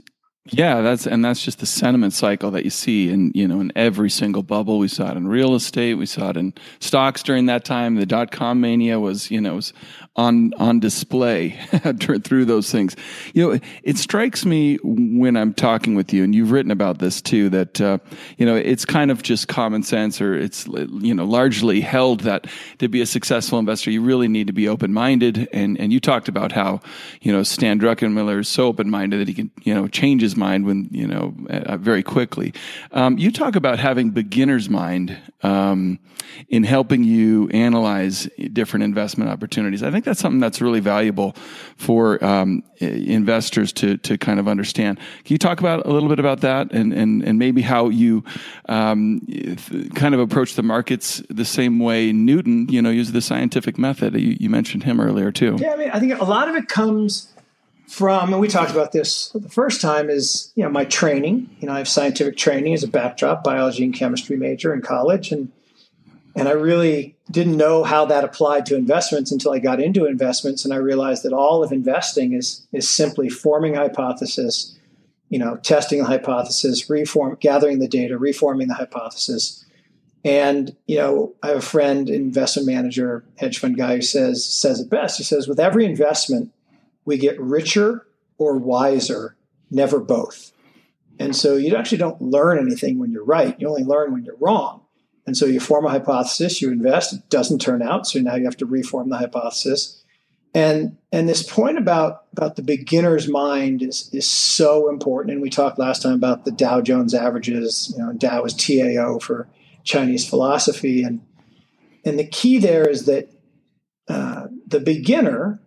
yeah, that's and that's just the sentiment cycle that you see in you know in every single bubble. We saw it in real estate, we saw it in stocks during that time. The dot com mania was you know was on on display through those things. You know, it strikes me when I'm talking with you, and you've written about this too, that uh, you know it's kind of just common sense, or it's you know largely held that to be a successful investor, you really need to be open minded. And and you talked about how you know Stan Druckenmiller is so open minded that he can you know change his mind when you know uh, very quickly. Um, you talk about having beginner's mind um, in helping you analyze different investment opportunities. I think that's something that's really valuable for um, investors to to kind of understand. Can you talk about a little bit about that and and and maybe how you um, kind of approach the markets the same way Newton, you know, used the scientific method. You, you mentioned him earlier too. Yeah, I mean, I think a lot of it comes from, and we talked about this the first time, is you know my training. You know, I have scientific training as a backdrop, biology and chemistry major in college, and and I really didn't know how that applied to investments until I got into investments, and I realized that all of investing is is simply forming hypothesis, you know, testing a hypothesis, reform, gathering the data, reforming the hypothesis. And you know, I have a friend, investment manager, hedge fund guy, who says says it best. He says, with every investment, we get richer or wiser, never both. And so you actually don't learn anything when you're right. You only learn when you're wrong. And so you form a hypothesis, you invest, it doesn't turn out, so now you have to reform the hypothesis. And and this point about about the beginner's mind is is so important. And we talked last time about the Dow Jones averages. You know, Dow is TAO for Chinese philosophy, and and the key there is that uh, the beginner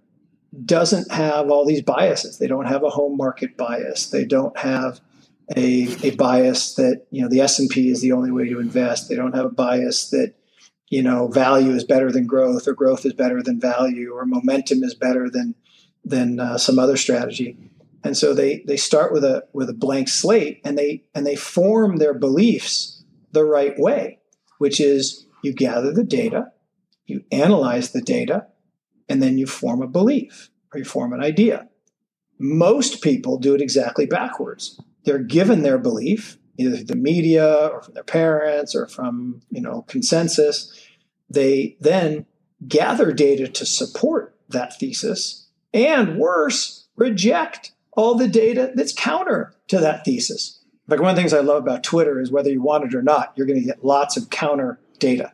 doesn't have all these biases. They don't have a home market bias. They don't have a, a bias that you know the S and P is the only way to invest. They don't have a bias that you know value is better than growth, or growth is better than value, or momentum is better than than uh, some other strategy. And so they they start with a with a blank slate, and they and they form their beliefs the right way, which is you gather the data, you analyze the data, and then you form a belief or you form an idea. Most people do it exactly backwards. They're given their belief, either through the media or from their parents or from, you know, consensus. They then gather data to support that thesis and worse, reject all the data that's counter to that thesis. Like one of the things I love about Twitter is whether you want it or not, you're going to get lots of counter data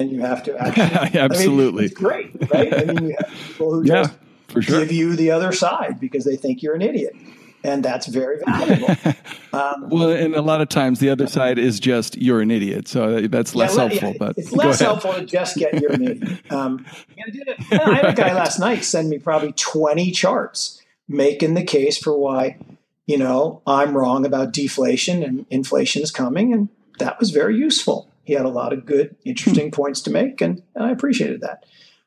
and you have to actually absolutely I mean, it's great, right? I mean, you have people who yeah, just for sure. give you the other side because they think you're an idiot, and that's very valuable. Um, well, and a lot of times the other side is just you're an idiot, so that's less yeah, helpful. Yeah, but it's less helpful to just get you're an idiot. Um, I had a guy last night send me probably 20 charts making the case for why you know I'm wrong about deflation and inflation is coming, and that was very useful he had a lot of good, interesting points to make, and, and I appreciated that.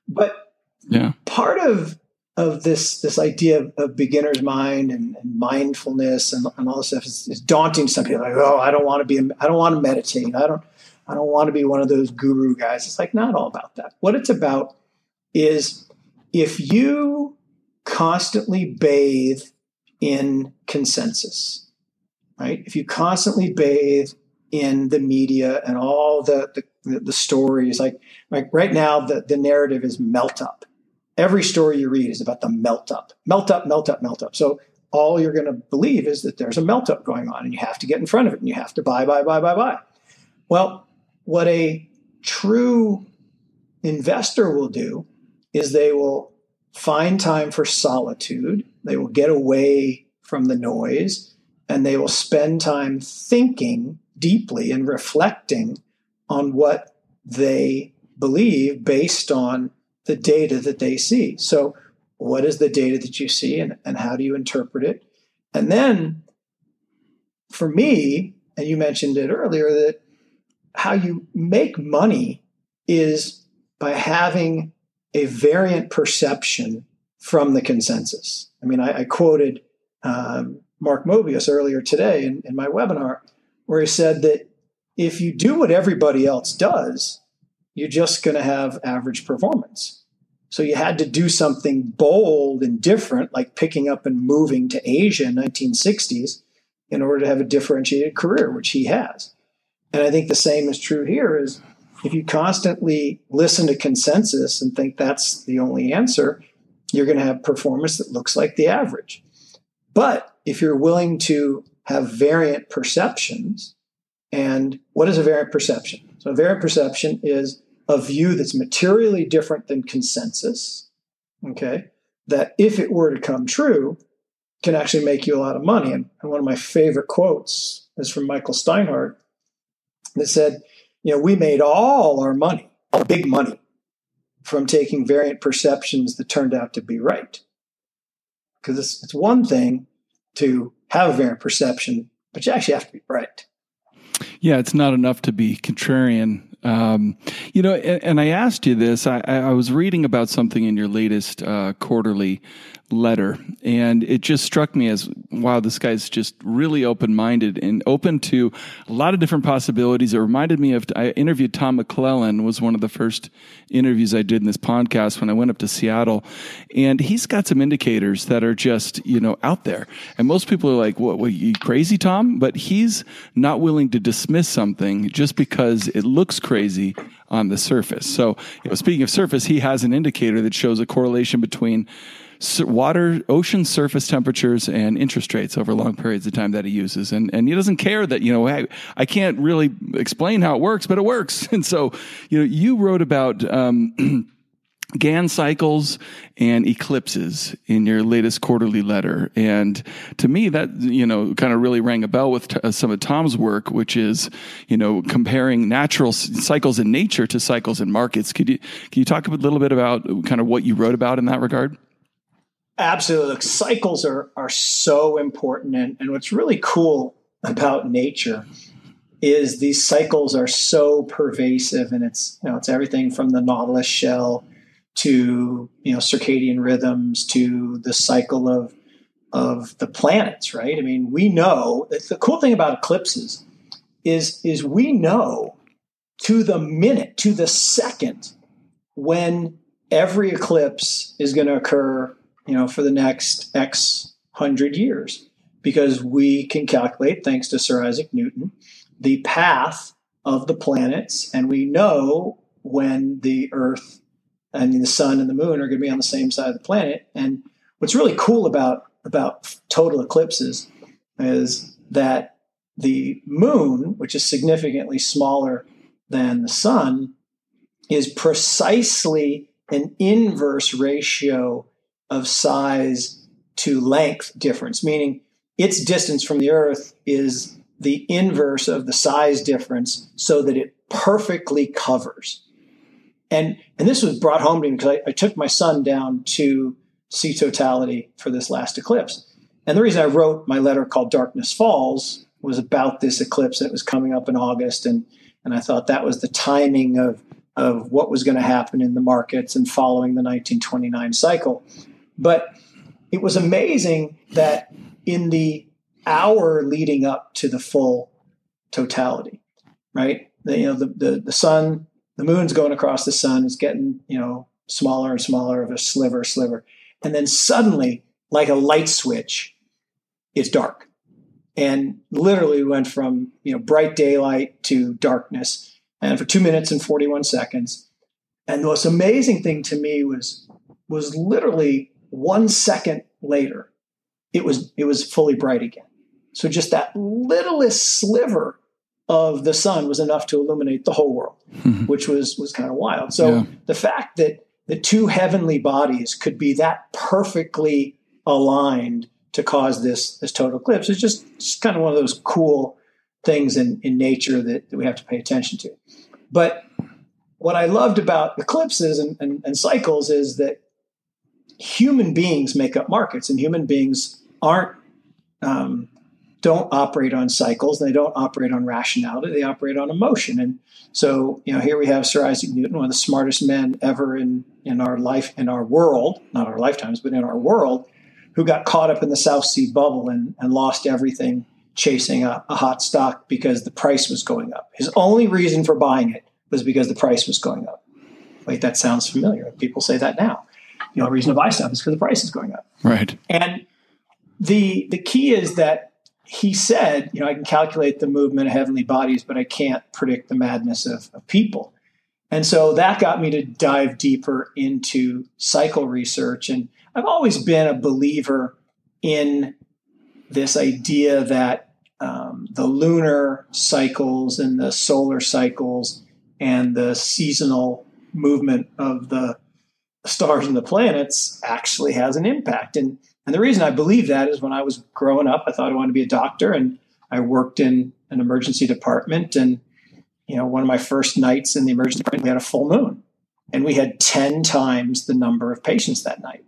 But yeah, part of of this this idea of, of beginner's mind and, and mindfulness and, and, all this stuff is, is, daunting some people. Like, oh, I don't want to be, I don't want to meditate. I don't, I don't want to be one of those guru guys. It's like not all about that. What it's about is if you constantly bathe in consensus, right? If you constantly bathe in the media and all the, the, the stories. Like, like right now, the, the narrative is melt up. Every story you read is about the melt up, melt up, melt up, melt up. So all you're going to believe is that there's a melt up going on and you have to get in front of it and you have to buy, buy, buy, buy, buy. Well, what a true investor will do is they will find time for solitude. They will get away from the noise and they will spend time thinking deeply and reflecting on what they believe based on the data that they see. So, what is the data that you see and, and how do you interpret it? And then, for me, and you mentioned it earlier, that how you make money is by having a variant perception from the consensus. I mean, I, I quoted um, Mark Mobius earlier today in, in my webinar where he said that if you do what everybody else does, you're just going to have average performance. So you had to do something bold and different, like picking up and moving to Asia in 1960s, in order to have a differentiated career, which he has. And I think the same is true here. Is if you constantly listen to consensus and think that's the only answer, you're going to have performance that looks like the average. But if you're willing to have variant perceptions. And what is a variant perception? So, a variant perception is a view that's materially different than consensus. Okay. That if it were to come true, can actually make you a lot of money. And, one of my favorite quotes is from Michael Steinhardt that said, you know, we made all our money, all big money, from taking variant perceptions that turned out to be right. Because it's, it's one thing to have a variant perception, but you actually have to be right. Yeah, it's not enough to be contrarian. Um, you know, and, and, I asked you this. I, I, was reading about something in your latest uh, quarterly letter, and it just struck me as wow, this guy's just really open minded and open to a lot of different possibilities. It reminded me of I interviewed Tom McClellan was one of the first interviews I did in this podcast when I went up to Seattle, and he's got some indicators that are just you know out there, and most people are like, "What? what you crazy, Tom?" But he's not willing to dismiss something just because it looks crazy on the surface. So, you know, speaking of surface, he has an indicator that shows a correlation between water, ocean surface temperatures and interest rates over long periods of time that he uses. And, and he doesn't care that, you know, hey, I can't really explain how it works, but it works. And so, you know, you wrote about, um, Gann cycles and eclipses in your latest quarterly letter. And to me, that, you know, kind of really rang a bell with t- uh, some of Tom's work, which is, you know, comparing natural s- cycles in nature to cycles in markets. Could you, can you talk a little bit about kind of what you wrote about in that regard? Absolutely. Look, cycles are, are so important. And, and what's really cool about nature is these cycles are so pervasive and it's, you know, it's everything from the nautilus shell to, you know, circadian rhythms to the cycle of, of the planets, right? I mean, we know the cool thing about eclipses is, is we know to the minute, to the second when every eclipse is going to occur you know, for the next X hundred years because we can calculate, thanks to Sir Isaac Newton, the path of the planets, and we know when the Earth and the Sun and the Moon are going to be on the same side of the planet. And what's really cool about about total eclipses is that the Moon, which is significantly smaller than the Sun, is precisely an inverse ratio of size to length difference, meaning its distance from the Earth is the inverse of the size difference so that it perfectly covers. And, and this was brought home to me because I, I took my son down to see totality for this last eclipse. And the reason I wrote my letter called Darkness Falls was about this eclipse that was coming up in August. And, and I thought that was the timing of, of what was going to happen in the markets and following the 1929 cycle. But it was amazing that in the hour leading up to the full totality, right? The, you know, the, the, the sun, the moon's going across the sun, is getting, you know, smaller and smaller of a sliver, sliver. And then suddenly, like a light switch, it's dark. And literally went from, you know, bright daylight to darkness. And for two minutes and 41 seconds. And the most amazing thing to me was was literally one second later, it was it was fully bright again. So just that littlest sliver of the sun was enough to illuminate the whole world, mm-hmm. which was was kind of wild. So yeah. the fact that the two heavenly bodies could be that perfectly aligned to cause this this total eclipse is just, just kind of one of those cool things in, in nature that, that we have to pay attention to. But what I loved about eclipses and, and, and cycles is that human beings make up markets, and human beings aren't um, don't operate on cycles. and They don't operate on rationality. They operate on emotion. And so, you know, here we have Sir Isaac Newton, one of the smartest men ever in in our life, in our world, not our lifetimes, but in our world, who got caught up in the South Sea bubble and, and lost everything chasing a, a hot stock because the price was going up. His only reason for buying it was because the price was going up. Wait, that sounds familiar. People say that now you know, the reason to buy stuff is because the price is going up. Right. And the the key is that he said, you know, I can calculate the movement of heavenly bodies, but I can't predict the madness of, of people. And so that got me to dive deeper into cycle research. And I've always been a believer in this idea that um, the lunar cycles and the solar cycles and the seasonal movement of the stars and the planets actually has an impact. And, And the reason I believe that is when I was growing up, I thought I wanted to be a doctor, and I worked in an emergency department. And you know, one of my first nights in the emergency department, we had a full moon, and we had ten times the number of patients that night.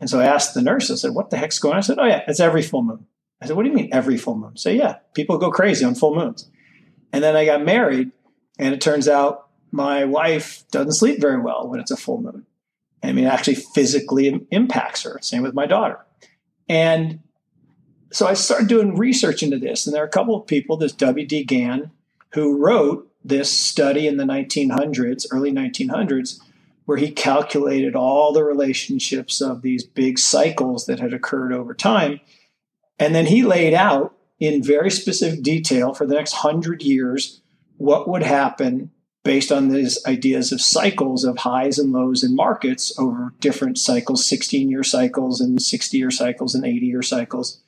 And so I asked the nurse, I said, "What the heck's going on?" I said, "Oh yeah, it's every full moon." I said, "What do you mean every full moon?" Say, "Yeah, people go crazy on full moons." And then I got married, and it turns out my wife doesn't sleep very well when it's a full moon. I mean, it actually physically impacts her. Same with my daughter. And so I started doing research into this, and there are a couple of people, this W.D. Gann, who wrote this study in the 1900s, early 1900s, where he calculated all the relationships of these big cycles that had occurred over time. And then he laid out in very specific detail for the next hundred years what would happen based on these ideas of cycles of highs and lows in markets over different cycles 16 year cycles and 60 year cycles and 80 year cycles.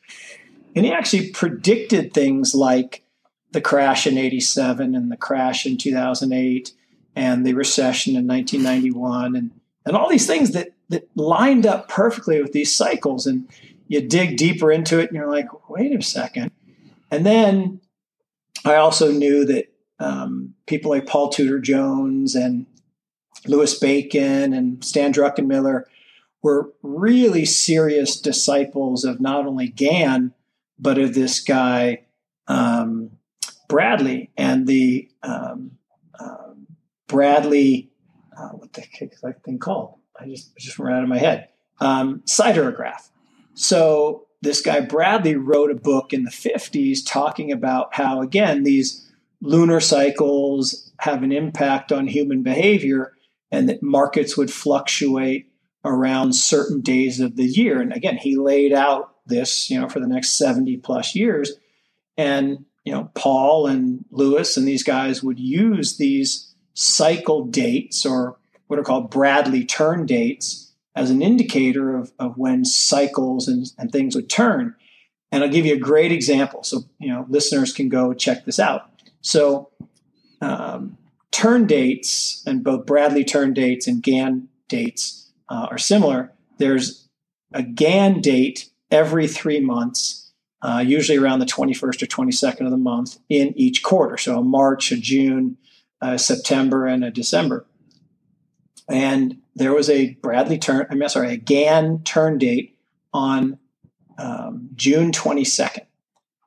And he actually predicted things like the crash in 87 and the crash in 2008 and the recession in 1991 and, and all these things that, that lined up perfectly with these cycles. And you dig deeper into it and you're like wait a second. And then i also knew that um, people like Paul Tudor Jones and Louis Bacon and Stan Druckenmiller were really serious disciples of not only Gann, but of this guy, um, Bradley, and the um, uh, Bradley, uh, what the heck is that thing called? I just, just ran out of my head. Um, Siderograph. So this guy Bradley wrote a book in the 50s talking about how, again, these lunar cycles have an impact on human behavior and that markets would fluctuate around certain days of the year. And again, he laid out this, you know, for the next 70 plus years. And, you know, Paul and Louis and these guys would use these cycle dates or what are called Bradley turn dates as an indicator of, of when cycles and, and things would turn. And I'll give you a great example. So, you know, listeners can go check this out. So, um, turn dates and both Bradley turn dates and Gann dates uh, are similar. There's a Gann date every three months, uh, usually around the 21st or 22nd of the month in each quarter. So, a March, a June, a September, and a December. And there was a Bradley turn, I'm sorry, a Gann turn date on um, June 22nd.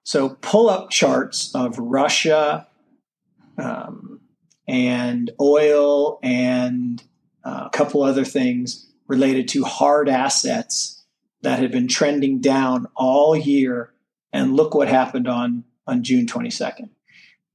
So pull up charts of Russia um, and oil and uh, a couple other things related to hard assets that had been trending down all year. And look what happened on, on June 22nd.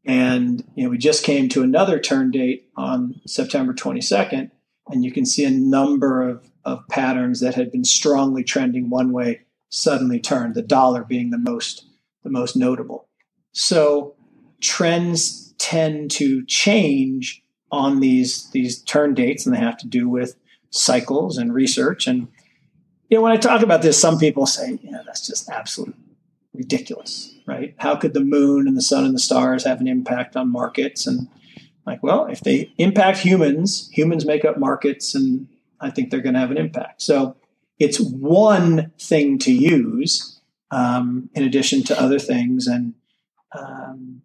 And you know, we just came to another turn date on September 22nd, and you can see a number of, of patterns that had been strongly trending one way suddenly turned, the dollar being the most the most notable. So trends tend to change on these these turn dates, and they have to do with cycles and research. And you know, when I talk about this, some people say, "Yeah, that's just absolute ridiculous, right? How could the moon and the sun and the stars have an impact on markets?" And like, well, if they impact humans, humans make up markets, and I think they're going to have an impact. So it's one thing to use um, in addition to other things. And um,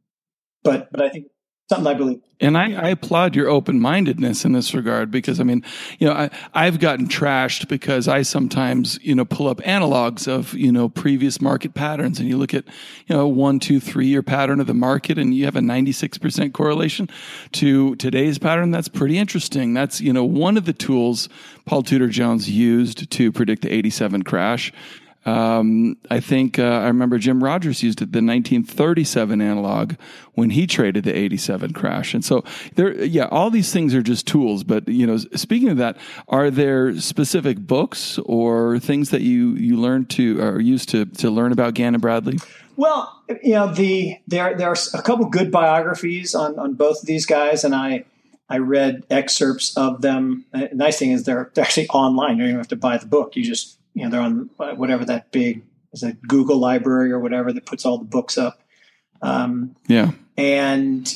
but but I think something I believe. And I, I applaud your open mindedness in this regard because I mean, you know, I, I've gotten trashed because I sometimes, you know, pull up analogs of, you know, previous market patterns and you look at, you know, one, two, three year pattern of the market and you have a 96% correlation to today's pattern. That's pretty interesting. That's, you know, one of the tools Paul Tudor Jones used to predict the 87 crash. Um, I think uh, I remember Jim Rogers used it, the 1937 analog when he traded the 87 crash. And so there, yeah, all these things are just tools. But you know, speaking of that, are there specific books or things that you you learn to or used to to learn about Gann and Bradley? Well, you know, the there there are a couple good biographies on on both of these guys, and I. I read excerpts of them. The nice thing is they're, they're actually online. You don't even have to buy the book. You just you know they're on whatever that big is a Google library or whatever that puts all the books up. Um, yeah, and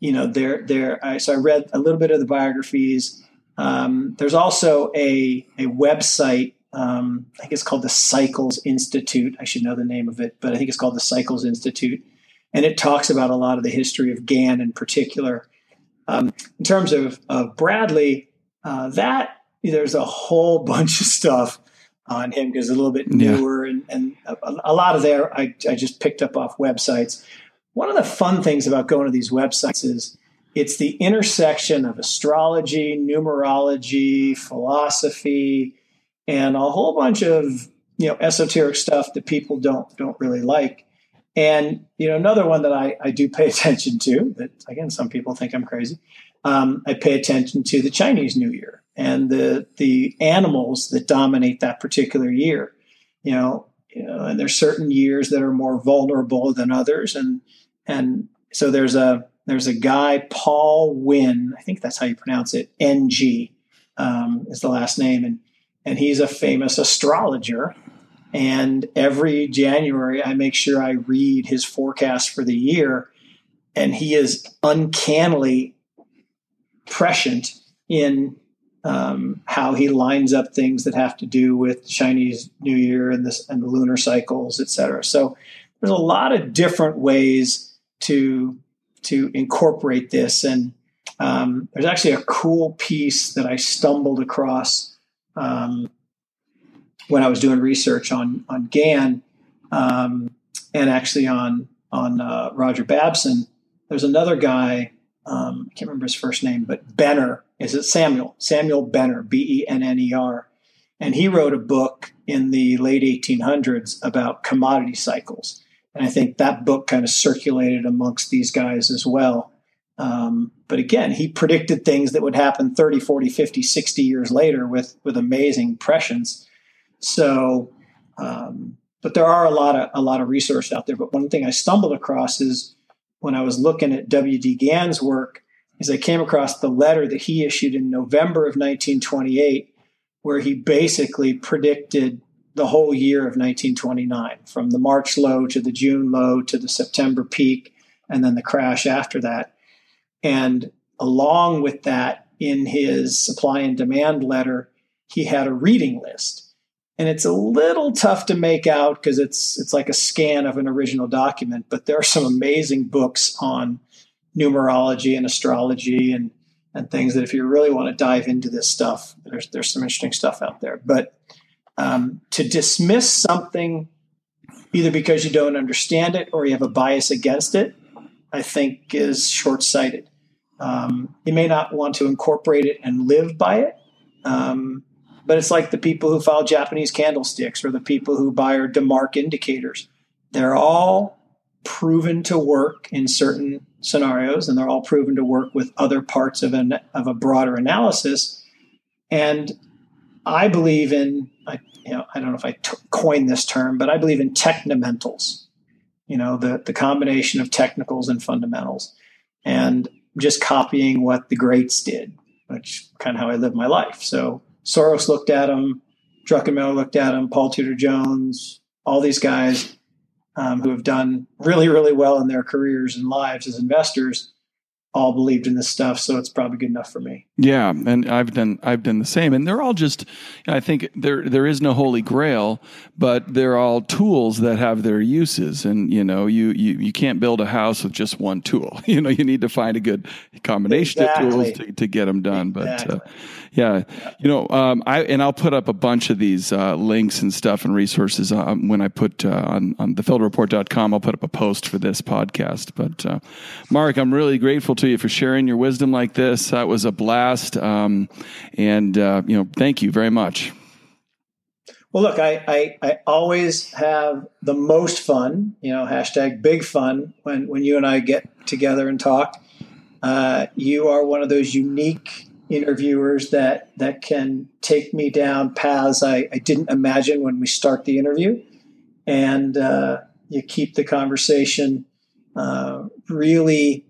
you know there there I, so I read a little bit of the biographies. Um, there's also a a website Um, I think it's called the Cycles Institute. I should know the name of it, but I think it's called the Cycles Institute. And it talks about a lot of the history of Gann in particular. Um, in terms of, of Bradley, uh, that there's a whole bunch of stuff on him because a little bit newer yeah. and, and a, a, lot of there I, I just picked up off websites. One of the fun things about going to these websites is it's the intersection of astrology, numerology, philosophy, and a whole bunch of you know esoteric stuff that people don't don't really like. And you know another one that I, I do pay attention to that again some people think I'm crazy. Um, I pay attention to the Chinese New Year and the the animals that dominate that particular year. You know, you know, and there's certain years that are more vulnerable than others, and and so there's a there's a guy Paul Wynn, I think that's how you pronounce it. Ng um, is the last name, and and he's a famous astrologer. And every January, I make sure I read his forecast for the year, and he is uncannily prescient in um, how he lines up things that have to do with Chinese New Year and this and the lunar cycles, et cetera. So there's a lot of different ways to to incorporate this. And um, there's actually a cool piece that I stumbled across um, when I was doing research on on Gann um, and actually on on uh, Roger Babson. There's another guy. Um, I can't remember his first name, but Benner is it Samuel Samuel Benner B E N N E R, and he wrote a book in the late 1800s about commodity cycles. And I think that book kind of circulated amongst these guys as well. Um, but again, he predicted things that would happen 30, 40, 50, 60 years later with, with amazing prescience. So, um, but there are a lot of a lot of resources out there. But one thing I stumbled across is when I was looking at W.D. Gann's work, is I came across the letter that he issued in November of 1928, where he basically predicted the whole year of 1929, from the March low to the June low to the September peak, and then the crash after that. And along with that, in his supply and demand letter, he had a reading list. And it's a little tough to make out because it's it's like a scan of an original document, but there are some amazing books on numerology and astrology and and things that if you really want to dive into this stuff, there's there's some interesting stuff out there. But um, to dismiss something either because you don't understand it or you have a bias against it, I think is short sighted. Um, you may not want to incorporate it and live by it. Um, but it's like the people who follow Japanese candlesticks or the people who buy or DeMark indicators. They're all proven to work in certain scenarios and they're all proven to work with other parts of, an, of a broader analysis. And I believe in, I, you know, I don't know if I t- coined this term, but I believe in technomentals. You know, the the combination of technicals and fundamentals, and just copying what the greats did, which kind of how I live my life. So Soros looked at him, Druckenmiller looked at him, Paul Tudor Jones, all these guys um, who have done really, really well in their careers and lives as investors all believed in this stuff, so it's probably good enough for me. Yeah, and I've done I've done the same, and they're all just. I think there there is no holy grail, but they're all tools that have their uses, and you know you you, you can't build a house with just one tool. You know you need to find a good combination exactly. of tools to, to get them done. Exactly. But uh, yeah, you know um, I and I'll put up a bunch of these uh, links and stuff and resources um, when I put uh, on on thefelderreport.com. I'll put up a post for this podcast. But uh, Mark, I'm really grateful to you for sharing your wisdom like this. That was a blast. Um, and, uh, you know, thank you very much. Well, look, I, I, I, always have the most fun, you know, hashtag big fun when, when you and I get together and talk. Uh, you are one of those unique interviewers that, that can take me down paths I, I didn't imagine when we start the interview. And uh, you keep the conversation uh, really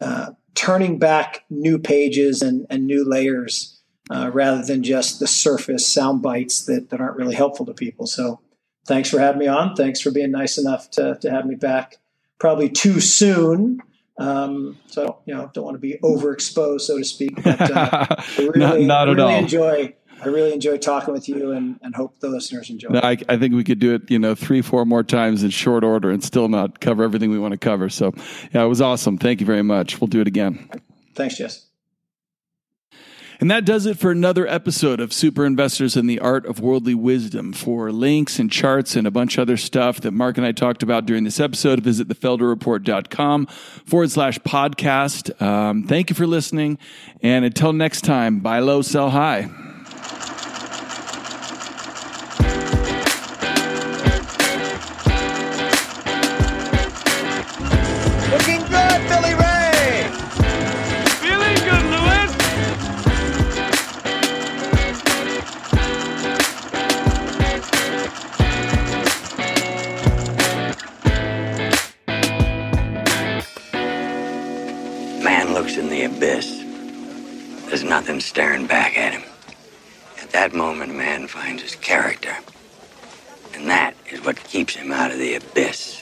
uh, turning back new pages and, and new layers uh, rather than just the surface sound bites that, that aren't really helpful to people. So thanks for having me on. Thanks for being nice enough to, to have me back probably too soon. Um, so, you know, don't want to be overexposed, so to speak. But uh, really, not, not really at all. enjoy I really enjoyed talking with you and, and hope the listeners enjoy. No, I, I think we could do it, you know, three, four more times in short order and still not cover everything we want to cover. So, yeah, it was awesome. Thank you very much. We'll do it again. Thanks, Jess. And that does it for another episode of Super Investors in the Art of Worldly Wisdom. For links and charts and a bunch of other stuff that Mark and I talked about during this episode, visit thefelderreport.com forward slash podcast. Um, thank you for listening. And until next time, buy low, sell high. Staring back at him. At that moment, a man finds his character. And that is what keeps him out of the abyss.